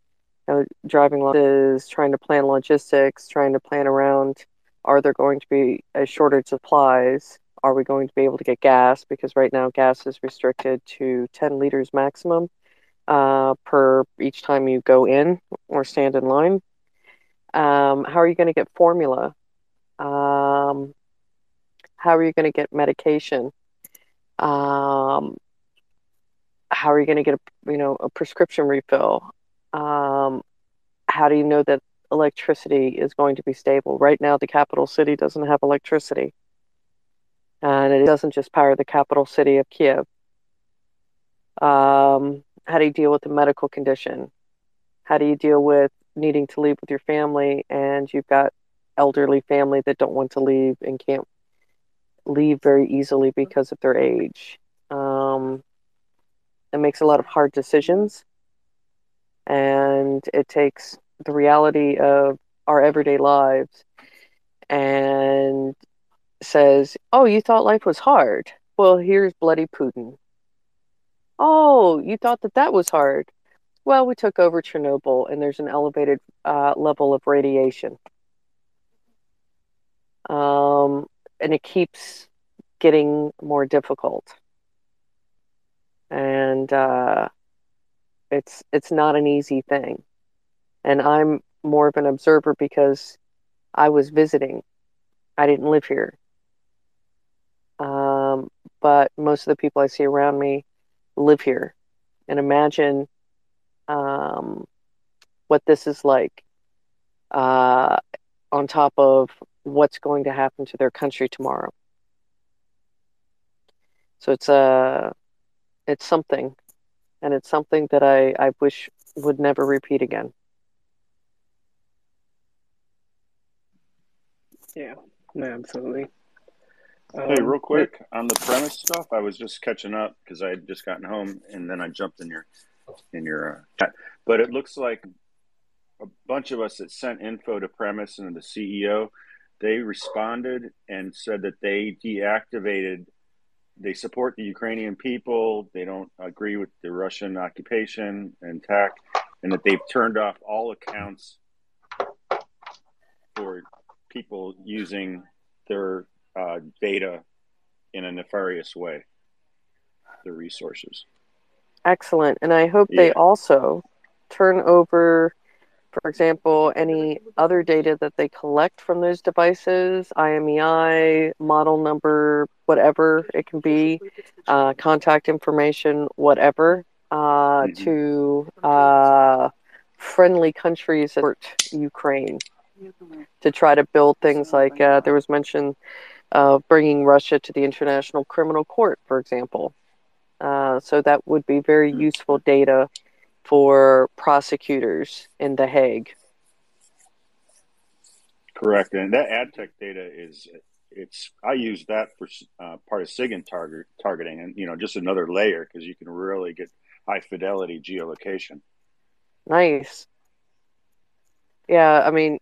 know, driving losses, trying to plan logistics, trying to plan around are there going to be a shortage of supplies? Are we going to be able to get gas? Because right now gas is restricted to 10 liters maximum uh, per each time you go in or stand in line. Um, how are you going to get formula? Um, how are you going to get medication? Um, how are you going to get a you know a prescription refill? Um, how do you know that electricity is going to be stable? Right now, the capital city doesn't have electricity, and it doesn't just power the capital city of Kiev. Um, how do you deal with the medical condition? How do you deal with needing to leave with your family and you've got elderly family that don't want to leave and can't leave very easily because of their age? Um, it makes a lot of hard decisions and it takes the reality of our everyday lives and says, Oh, you thought life was hard? Well, here's bloody Putin. Oh, you thought that that was hard? Well, we took over Chernobyl and there's an elevated uh, level of radiation. Um, and it keeps getting more difficult. And uh, it's it's not an easy thing. And I'm more of an observer because I was visiting. I didn't live here. Um, but most of the people I see around me live here. And imagine um, what this is like uh, on top of what's going to happen to their country tomorrow. So it's a uh, it's something, and it's something that I, I wish would never repeat again. Yeah, absolutely. Um, hey, real quick on the premise stuff, I was just catching up because I had just gotten home and then I jumped in your in your uh, chat. But it looks like a bunch of us that sent info to premise and the CEO, they responded and said that they deactivated. They support the Ukrainian people. They don't agree with the Russian occupation and attack, and that they've turned off all accounts for people using their uh, data in a nefarious way, the resources. Excellent. And I hope yeah. they also turn over, for example, any other data that they collect from those devices, IMEI, model number, whatever it can be, uh, contact information, whatever, uh, mm-hmm. to uh, friendly countries that Ukraine to try to build things like uh, there was mention of bringing Russia to the International Criminal Court, for example. Uh, so that would be very useful data for prosecutors in The Hague. Correct, and that ad tech data is it's I use that for uh, part of SIGINT target targeting, and you know just another layer because you can really get high fidelity geolocation. Nice. Yeah, I mean,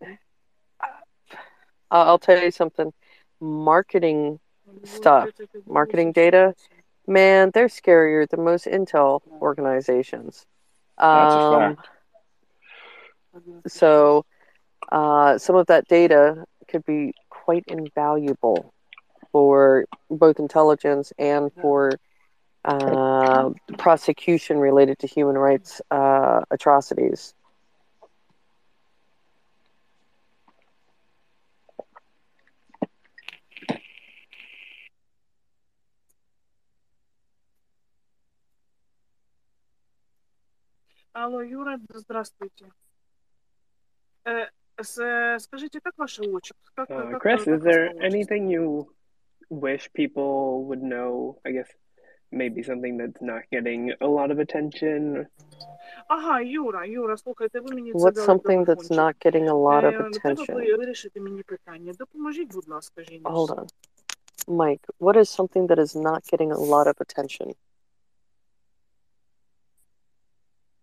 I'll tell you something. Marketing stuff, marketing data, man, they're scarier than most intel organizations. Um, so, uh, some of that data could be quite invaluable for both intelligence and for uh, prosecution related to human rights uh, atrocities. Алло, Юра, здравствуйте. Э, скажите, как ваша отчество? Как, uh, как, Chris, как is there anything you wish people would know? I guess maybe something that's not getting a lot of attention. Ага, Юра, Юра, слухайте, ви мені What's something that's not getting a lot of attention? Треба вирішити мені питання. Допоможіть, будь ласка, жіночці. Hold on. Mike, what is something that is not getting a lot of attention?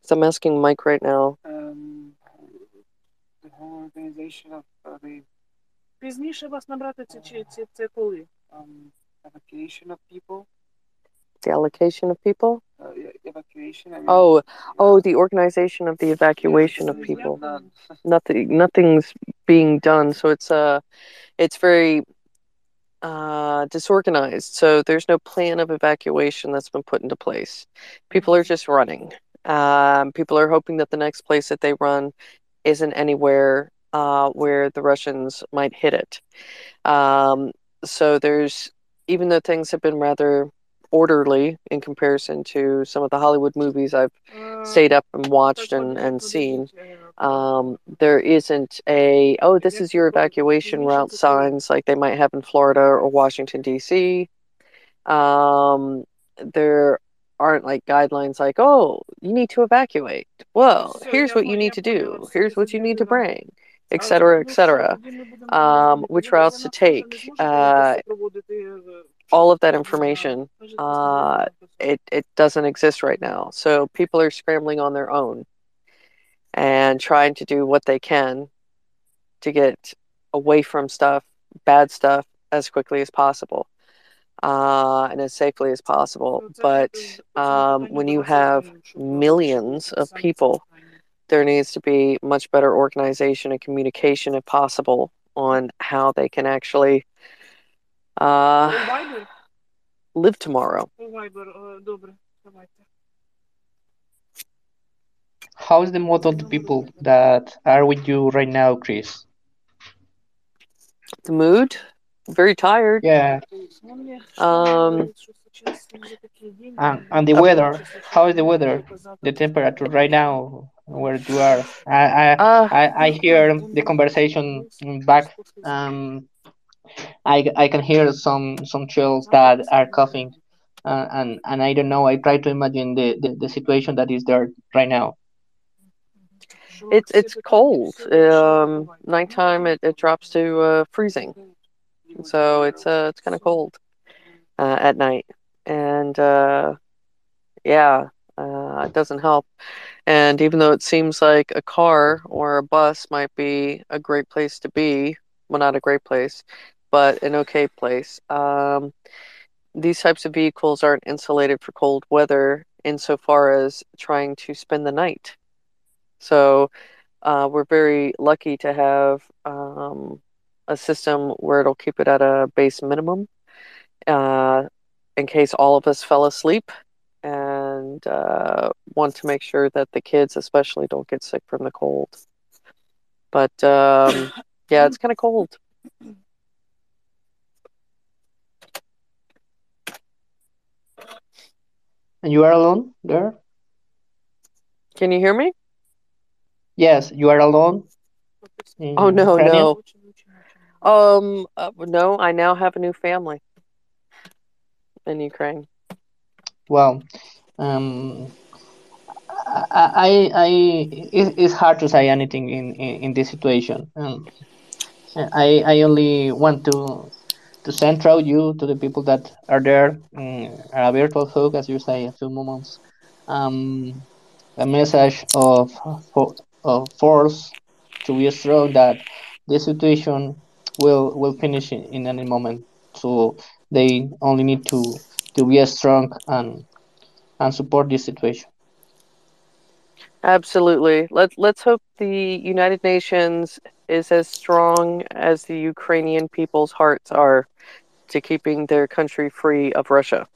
So I'm asking Mike right now. Um, whole organization of uh, the Пізніше вас набрати це, чи- це, це коли? um, evacuation of people. The allocation of people? Uh, yeah, evacuation. I mean, Oh, oh, the organization of the evacuation of there's people. none. *laughs* Nothing, nothing's being done. So it's uh, it's very uh, disorganized. So there's no plan of evacuation that's been put into place. People are just running. Um, people are hoping that the next place that they run isn't anywhere uh, where the Russians might hit it. Um, so there's, even though things have been rather orderly in comparison to some of the Hollywood movies I've stayed up and watched and, and seen, um, there isn't a, oh, this is your evacuation route signs like they might have in Florida or Washington, D.C. Um, there aren't like guidelines like, oh, you need to evacuate. Well, here's what you need to do. Here's what you need to bring, et cetera, et cetera. Um, which routes to take. Uh, all of that information, uh, it, it doesn't exist right now. So people are scrambling on their own and trying to do what they can to get away from stuff, bad stuff, as quickly as possible uh, and as safely as possible. But um, when you have millions of people, there needs to be much better organization and communication, if possible, on how they can actually uh, live tomorrow. How's the mood of the people that are with you right now, Chris? The mood? Very tired. Yeah, Um, and, and the weather. How is the weather? The temperature right now where you are? I I uh, I, I hear the conversation back. Um, I I can hear some some chills that are coughing, uh, and and I don't know. I try to imagine the, the, the situation that is there right now. it's it's cold. Um, nighttime it, it drops to uh, freezing, so it's uh it's kind of cold uh, at night, and uh, yeah, uh, it doesn't help. And even though it seems like a car or a bus might be a great place to be, well, not a great place, but an okay place, um, these types of vehicles aren't insulated for cold weather insofar as trying to spend the night. So uh, we're very lucky to have um, a system where it'll keep it at a base minimum uh, in case all of us fell asleep and uh, want to make sure that the kids especially don't get sick from the cold. But um, *coughs* yeah, it's kind of cold. And you are alone there? Can you hear me? Yes, you are alone Oh no, Ukraine? no. Um, uh, no, I now have a new family in Ukraine. Well, um, I, I, I, it, it's hard to say anything in, in, in this situation. Um, I, I only want to to send through you to the people that are there, um, a virtual hug, as you say, a few moments, um, a message of of force to be strong that this situation will will finish in, in any moment. So they only need to to be as strong and and support this situation. Absolutely. Let's let's hope the United Nations is as strong as the Ukrainian people's hearts are to keeping their country free of Russia.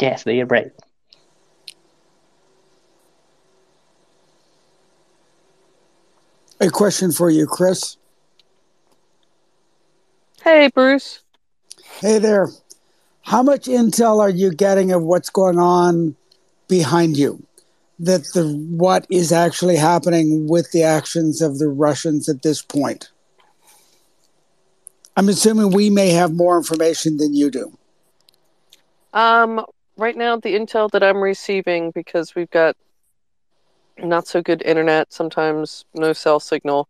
Yes, they are right. A question for you, Chris. Hey, Bruce. Hey there. How much intel are you getting of what's going on behind you? That the what is actually happening with the actions of the Russians at this point? I'm assuming we may have more information than you do. Um, right now the intel that I'm receiving because we've got not so good internet, sometimes no cell signal,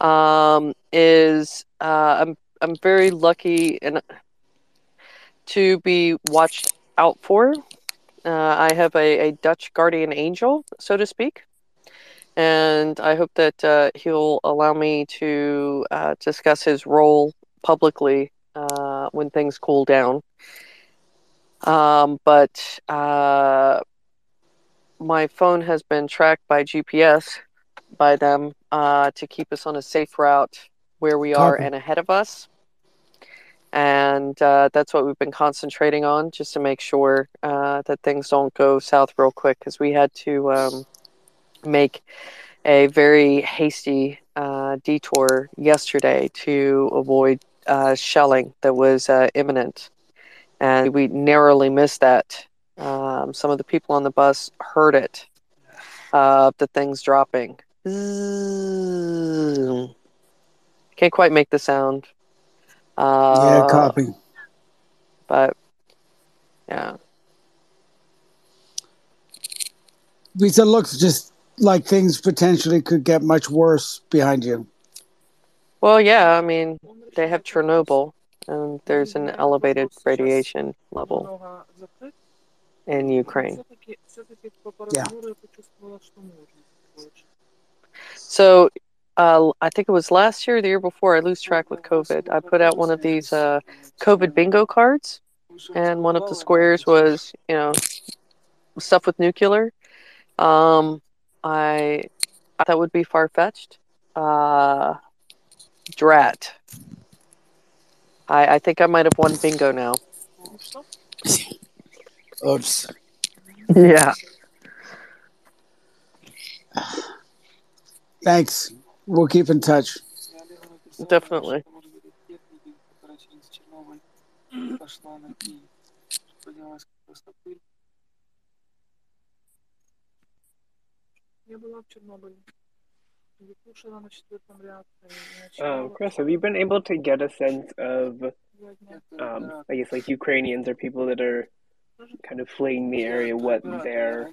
um, is uh, I'm I'm very lucky and to be watched out for. Uh, I have a, a Dutch guardian angel, so to speak, and I hope that uh, he'll allow me to uh, discuss his role publicly uh, when things cool down. Um, but uh, my phone has been tracked by GPS by them uh, to keep us on a safe route where we are Copy. and ahead of us. And uh, that's what we've been concentrating on, just to make sure uh, that things don't go south real quick. Because we had to um, make a very hasty uh, detour yesterday to avoid uh, shelling that was uh, imminent. And we narrowly missed that. Um, some of the people on the bus heard it, uh, the things dropping. Can't quite make the sound. Uh, yeah, copy. But yeah, Because it looks just like things potentially could get much worse behind you. well, yeah. I mean, they have Chernobyl, and there's an elevated radiation level in Ukraine. Yeah. So, uh, I think it was last year, or the year before. I lose track with COVID. I put out one of these uh, COVID bingo cards, and one of the squares was, you know, stuff with nuclear. Um, I I thought that would be far fetched. Uh, drat. I I think I might have won bingo now. Oops. Yeah. Thanks. We'll keep in touch. Definitely. Um, Chris, have you been able to get a sense of, um, I guess, like Ukrainians or people that are kind of fleeing the area, what their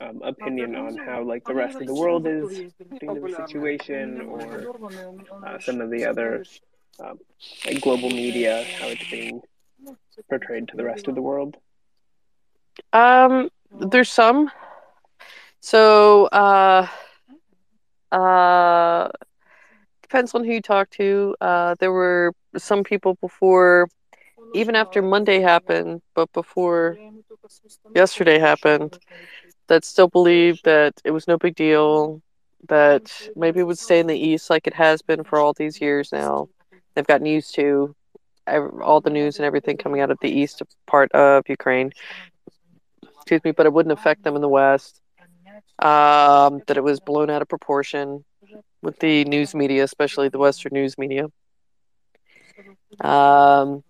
um, opinion on how, like, the rest of the world is to the situation, or uh, some of the other, um, like, global media, how it's being portrayed to the rest of the world? Um, there's some. So, uh, uh, depends on who you talk to. Uh, there were some people before, even after Monday happened, but before yesterday happened, that still believed that it was no big deal, that maybe it would stay in the east like it has been for all these years now. They've gotten used to all the news and everything coming out of the east part of Ukraine. Excuse me, but it wouldn't affect them in the west. Um, that it was blown out of proportion with the news media, especially the Western news media. Um,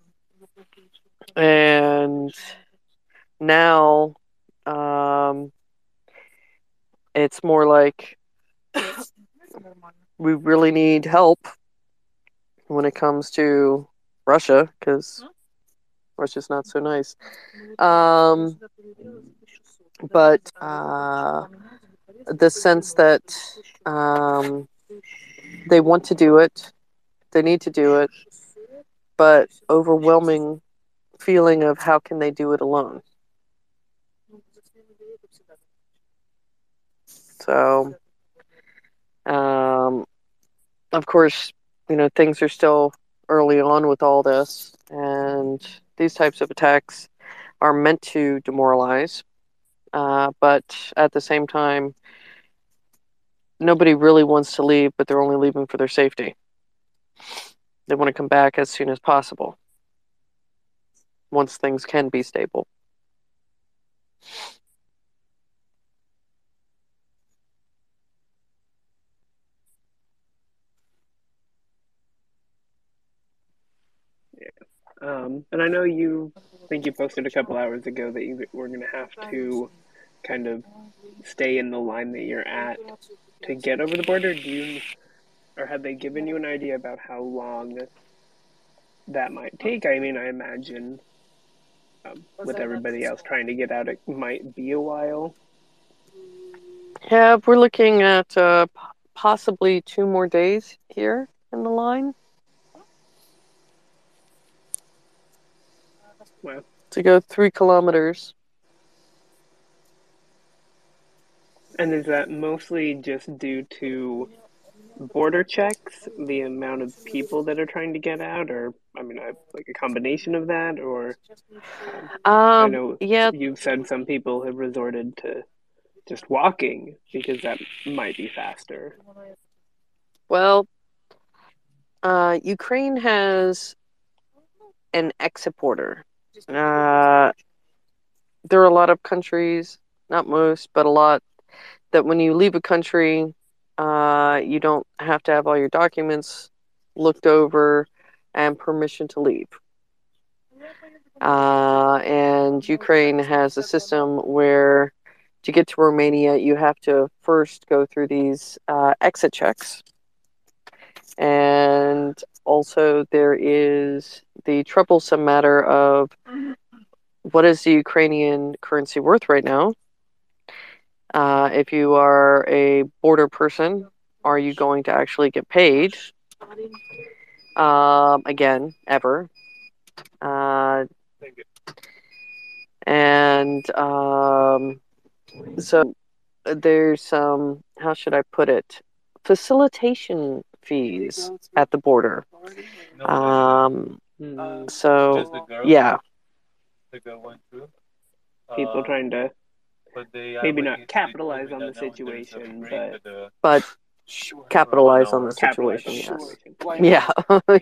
and now um, it's more like we really need help when it comes to Russia because Russia's not so nice. Um, but uh, the sense that um, they want to do it, they need to do it, but overwhelming feeling of how can they do it alone. So, um, of course, you know, things are still early on with all this, and these types of attacks are meant to demoralize. Uh, but at the same time, nobody really wants to leave, but they're only leaving for their safety. They want to come back as soon as possible once things can be stable. Um, and I know you I think you posted a couple hours ago that you were going to have to kind of stay in the line that you're at to get over the border. Do you, or have they given you an idea about how long that might take? I mean, I imagine um, with everybody else trying to get out, it might be a while. Yeah, we're looking at uh, p- possibly two more days here in the line Well, to go three kilometers. And is that mostly just due to border checks, the amount of people that are trying to get out, or I mean, I, like a combination of that, or um, I know yeah, you've said some people have resorted to just walking because that might be faster. well, uh, Ukraine has an exit border. Uh, there are a lot of countries, not most, but a lot, that when you leave a country, uh, you don't have to have all your documents looked over and permission to leave. Uh, and Ukraine has a system where to get to Romania, you have to first go through these uh, exit checks. And also, there is the troublesome matter of what is the Ukrainian currency worth right now? Uh, if you are a border person, are you going to actually get paid? Um, again, ever. Uh, and um, so there's some, how should I put it? Facilitation fees at the border. Um, Hmm. so, yeah. People trying to maybe not capitalize on the situation, but but capitalize on the situation. Yes. situation. *laughs* Yeah,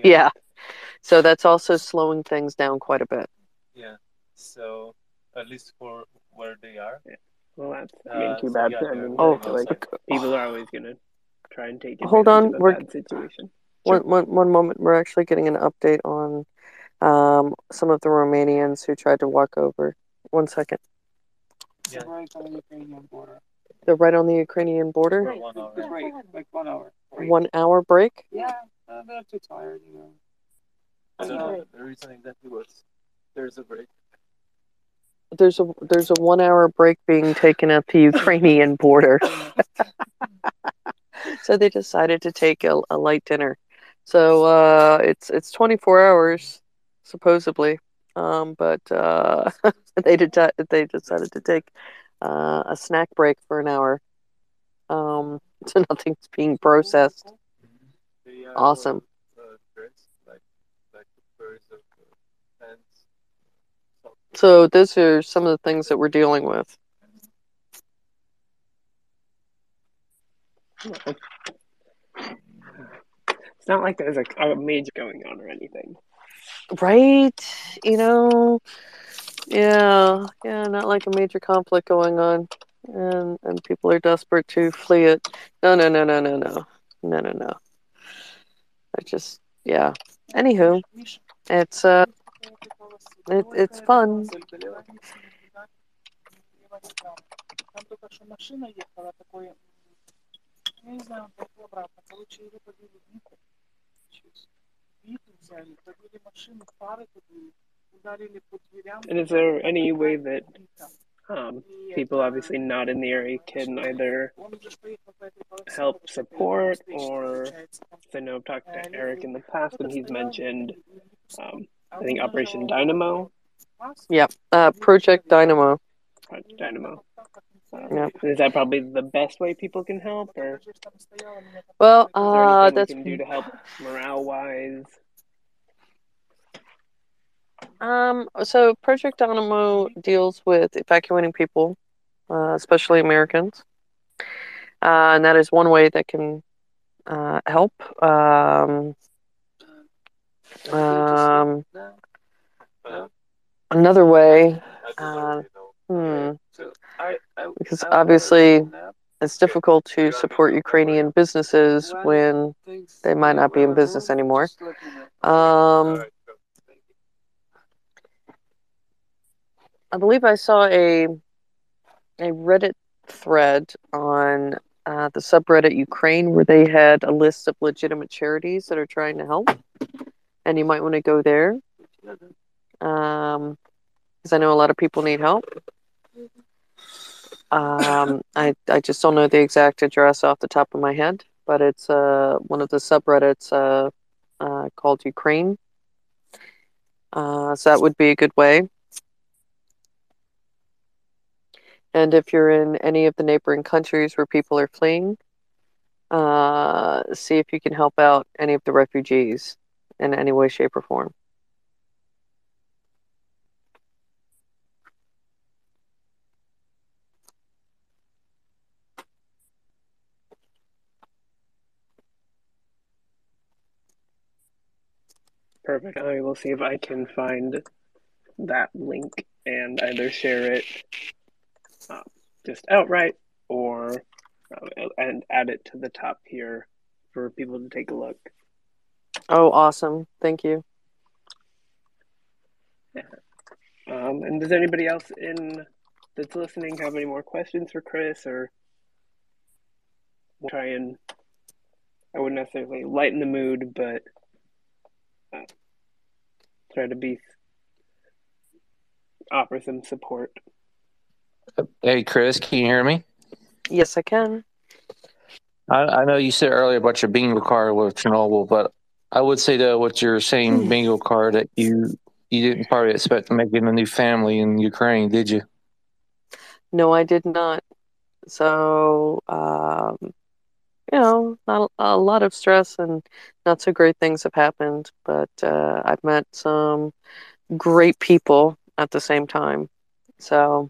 yeah. So that's also slowing things down quite a bit. Yeah. So at least for where they are. Well, that's I mean Uh, too so bad. yeah, I they're mean, Oh, like ok- people are always gonna try and take hold on. of a We're bad situation. one, one, one moment. We're actually getting an update on um, some of the Romanians who tried to walk over. One second. Yeah. Right on the Ukrainian border. They're right on the Ukrainian border. Right. The break, like one hour. break. One hour break. Yeah, uh, they're too tired, you know. So the reason exactly was there's a break. There's a there's a one hour break being taken at the Ukrainian border. *laughs* so they decided to take a, a light dinner. So uh, it's it's 24 hours supposedly, um, but uh, *laughs* they did they decided to take uh, a snack break for an hour. Um, *laughs* so nothing's being processed. Awesome. So those are some of the things that we're dealing with. It's not like there's a, a major going on or anything. Right? You know, yeah, yeah, not like a major conflict going on. And, and people are desperate to flee it. No, no, no, no, no, no. No, no, no. I just, yeah. Anywho, it's, uh, it, it's fun. Я не знаю, он обратно. Короче, его подвели Нику. Через and is there any way that um, people obviously not in the area can either help support or I know I've talked to Eric in the past and he's mentioned um, I think Operation Dynamo. Yep. Uh, Project Dynamo. Project Dynamo. Yep. Is that probably the best way people can help, or Well, uh, we that's can do to help morale wise? Um, so Project Dynamo deals with evacuating people, uh, especially Americans, uh, and that is one way that can uh, help. Um, um, another way, uh, hmm, because obviously it's difficult to support Ukrainian businesses when they might not be in business anymore. Um, I believe I saw a a Reddit thread on uh, the subreddit Ukraine where they had a list of legitimate charities that are trying to help, and you might want to go there. Because I know a lot of people need help. Um, I I just don't know the exact address off the top of my head, but it's uh one of the subreddits uh, uh called Ukraine. Uh, so that would be a good way. And if you're in any of the neighboring countries where people are fleeing, uh, see if you can help out any of the refugees in any way, shape, or form. Perfect. I will see if I can find that link and either share it uh, just outright or uh, and add it to the top here for people to take a look. Oh, awesome. Thank you. Yeah. Um, and does anybody else in that's listening have any more questions for Chris or we'll try and I wouldn't necessarily lighten the mood, but uh, try to be offer some support. Hey, Chris, can you hear me? Yes, I can. I, I know you said earlier about your bingo card with Chernobyl, but I would say that what you're saying bingo card that you you didn't probably expect to make it a new family in Ukraine, did you? No, I did not. So, um, you know, not a, a lot of stress and not so great things have happened, but uh, I've met some great people at the same time. So,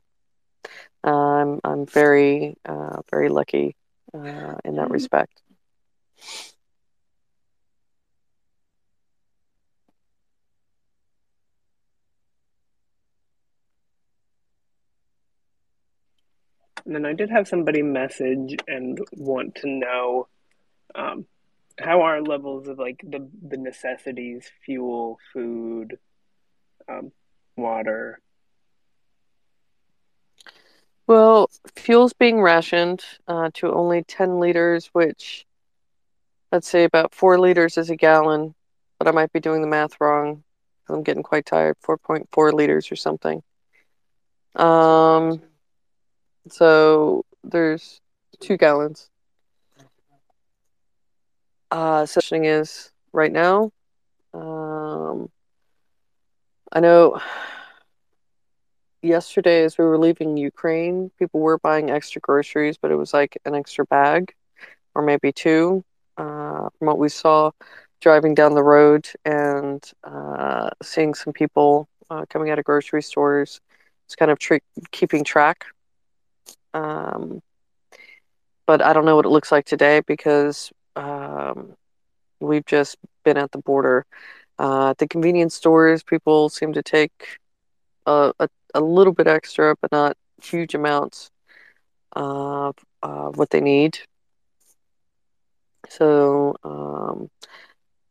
I'm I'm very uh, very lucky uh, in that respect. And then I did have somebody message and want to know um, how are levels of like the the necessities, fuel, food, um, water. Well, fuel's being rationed uh, to only 10 liters, which let's say about four liters is a gallon, but I might be doing the math wrong. I'm getting quite tired. 4.4 liters or something. Um, so there's two gallons. Uh, such is right now. Um, I know yesterday as we were leaving Ukraine, people were buying extra groceries, but it was like an extra bag or maybe two. Uh, from what we saw driving down the road and uh, seeing some people uh, coming out of grocery stores, it's kind of tr- keeping track. Um, but I don't know what it looks like today because um, we've just been at the border. Uh, at the convenience stores, people seem to take a, a, a little bit extra, but not huge amounts of what they need. So um,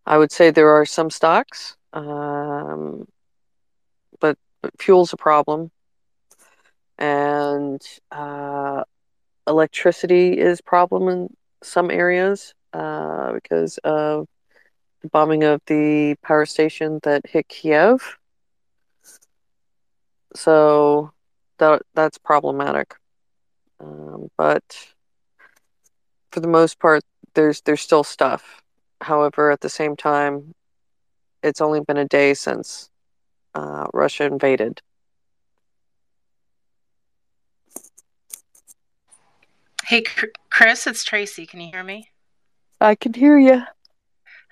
I would say there are some stocks, um, but, but fuel's a problem. And uh, electricity is problem in some areas uh, because of the bombing of the power station that hit Kiev. So that that's problematic. Um, but for the most part, there's there's still stuff. However, at the same time, it's only been a day since uh, Russia invaded. Hey, Chris, it's Tracy. Can you hear me? I can hear you.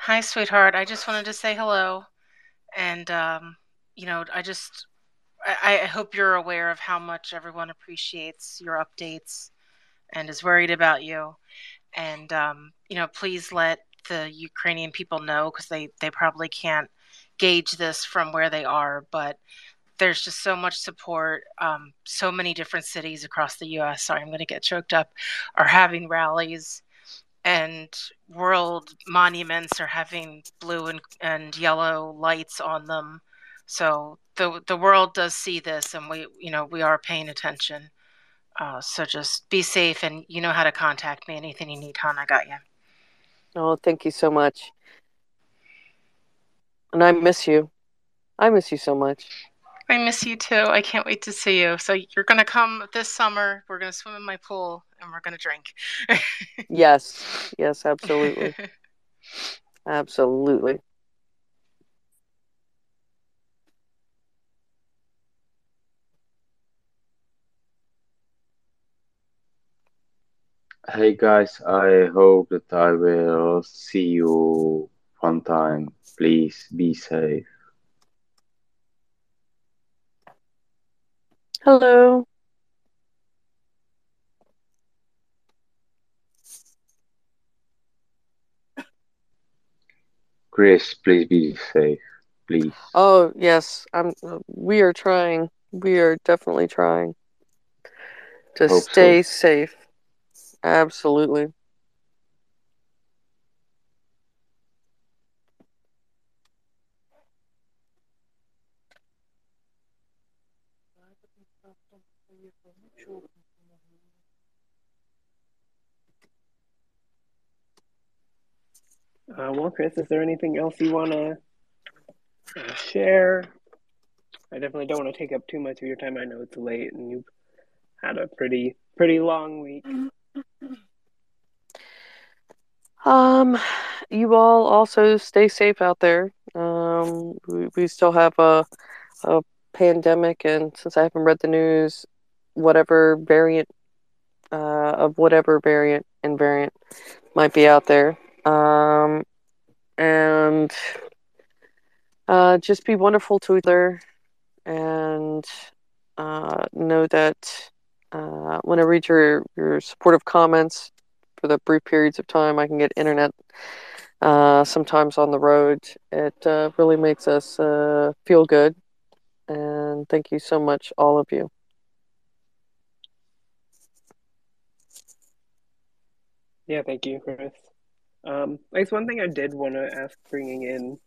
Hi, sweetheart. I just wanted to say hello. And, um, you know, I just, I, I hope you're aware of how much everyone appreciates your updates and is worried about you. And, um, you know, please let the Ukrainian people know because they, they probably can't gauge this from where they are. But there's just so much support. Um, so many different cities across the U.S. Sorry, I'm going to get choked up. Are having rallies, and world monuments are having blue and, and yellow lights on them. So the the world does see this, and we you know we are paying attention. Uh, so just be safe, and you know how to contact me. Anything you need, hon, I got you. Oh, thank you so much. And I miss you. I miss you so much. I miss you too. I can't wait to see you. So you're going to come this summer. We're going to swim in my pool and we're going to drink. yes. *laughs* Yes, absolutely. absolutely. Hey guys, I hope that I will see you one time. Please be safe. Hello. Chris, please be safe. Please. Oh, yes. I'm we are trying. We are definitely trying to Hope so. stay safe. Absolutely. Uh, well, Chris, is there anything else you want to uh, share? I definitely don't want to take up too much of your time. I know it's late and you've had a pretty pretty long week. Um, you all also stay safe out there. Um, we, we still have a a pandemic, and since I haven't read the news, whatever variant uh, of whatever variant and variant might be out there. Um, and uh, just be wonderful to each other, and uh, know that uh, when I read your your supportive comments for the brief periods of time I can get internet uh, sometimes on the road, it uh, really makes us uh, feel good. And thank you so much, all of you. Yeah, thank you, Chris. Um, I guess one thing I did want to ask, bringing in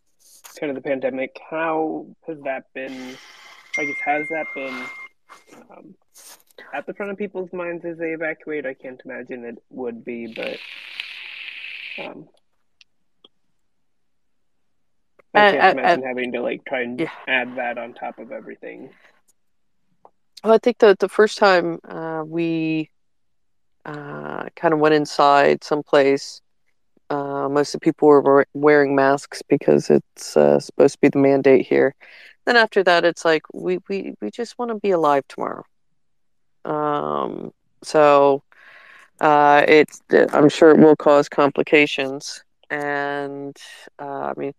kind of the pandemic, how has that been? I guess has that been um, at the front of people's minds as they evacuate? I can't imagine it would be, but um, I Uh, can't uh, imagine uh, having to like try and yeah. add that on top of everything. Well, I think the the first time uh, we uh, kind of went inside someplace, uh, most of the people were wearing masks because it's uh, supposed to be the mandate here. Then after that, it's like we we, we just want to be alive tomorrow. Um, so uh, it's I'm sure it will cause complications, and uh, I mean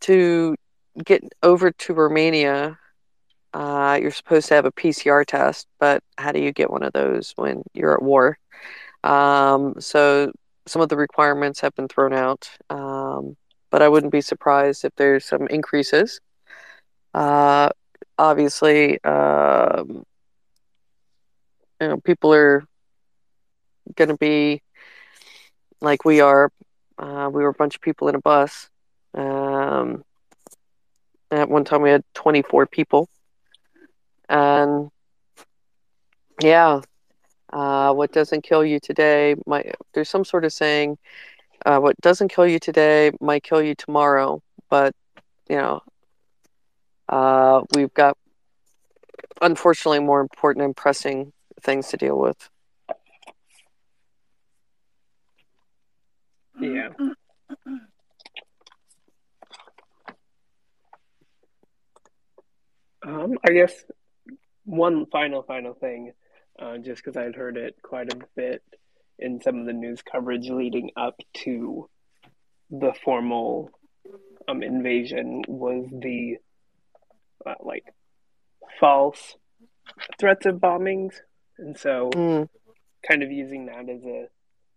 to get over to Romania uh, you're supposed to have a PCR test, but how do you get one of those when you're at war? Um, so some of the requirements have been thrown out, um, but I wouldn't be surprised if there's some increases. Uh, obviously, um, you know, people are going to be like we are. Uh, we were a bunch of people in a bus. Um, at one time, we had 24 people. And yeah, uh, what doesn't kill you today might, there's some sort of saying, uh, what doesn't kill you today might kill you tomorrow. But, you know, uh, we've got unfortunately more important and pressing things to deal with. Yeah. Um, I guess one final, final thing, uh, just because I'd heard it quite a bit in some of the news coverage leading up to the formal um, invasion, was the uh, like false threats of bombings, and so Mm. kind of using that as a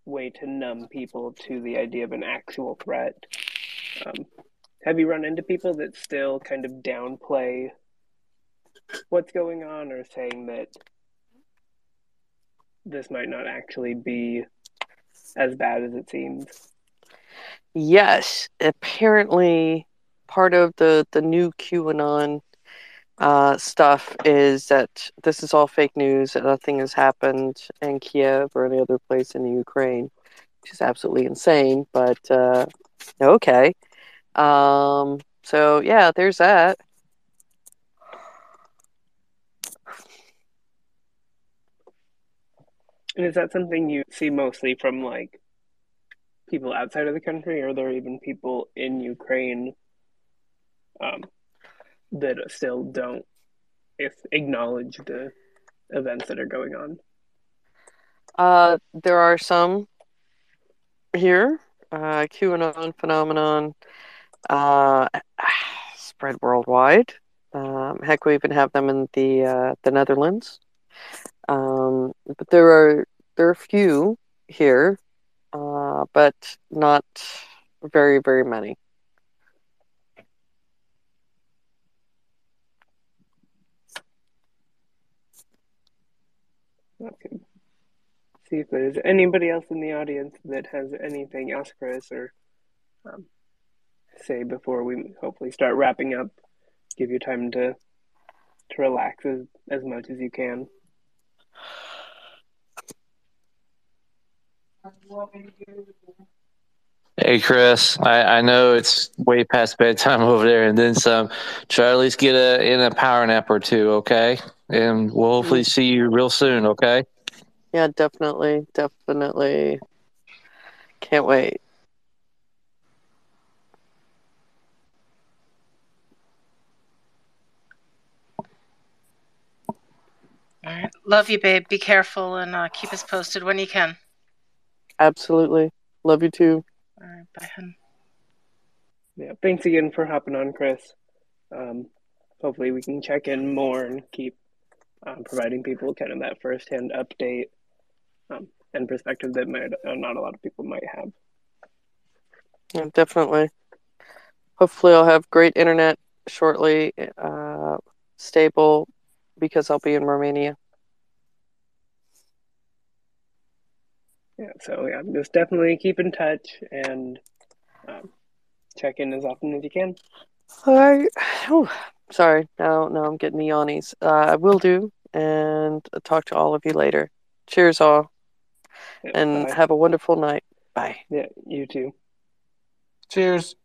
way to numb people to the idea of an actual threat. Um, have you run into people that still kind of downplay what's going on or saying that this might not actually be as bad as it seems? Yes, apparently part of the the new QAnon uh, stuff is that this is all fake news. That nothing has happened in Kiev or any other place in the Ukraine, which is absolutely insane. But uh, okay, um, so yeah, there's that. And is that something you see mostly from like people outside of the country, or are there even people in Ukraine um, that still don't if acknowledge the events that are going on? Uh, there are some here. Uh, QAnon phenomenon uh, *sighs* spread worldwide. Um, heck, we even have them in the uh, the Netherlands. Um, but there are there are a few here, uh, but not very very many. Okay. See if there's anybody else in the audience that has anything else, Chris, or um, say before we hopefully start wrapping up. Give you time to to relax as, as much as you can. Hey, Chris, I, I know it's way past bedtime *laughs* over there, and then some. Try at least get a in a power nap or two, okay? And we'll hopefully mm-hmm. see you real soon, okay? Yeah, definitely, definitely. Can't wait. All right. Love you, babe. Be careful and uh, keep us posted when you can. Absolutely. Love you too. All right. Bye, hun. Yeah, thanks again for hopping on, Chris. Um, hopefully, we can check in more and keep um, providing people kind of that firsthand update um, and perspective that might uh, not a lot of people might have. Yeah, definitely. Hopefully, I'll have great internet shortly, uh, stable, because I'll be in Romania. Yeah, so yeah, just definitely keep in touch and um, check in as often as you can. All right. Oh, Sorry. Now, now I'm getting the yawnies. Uh, I will do, and I'll talk to all of you later. Cheers, all, Yeah, and bye. have a wonderful night. Bye. Yeah, you too. Cheers.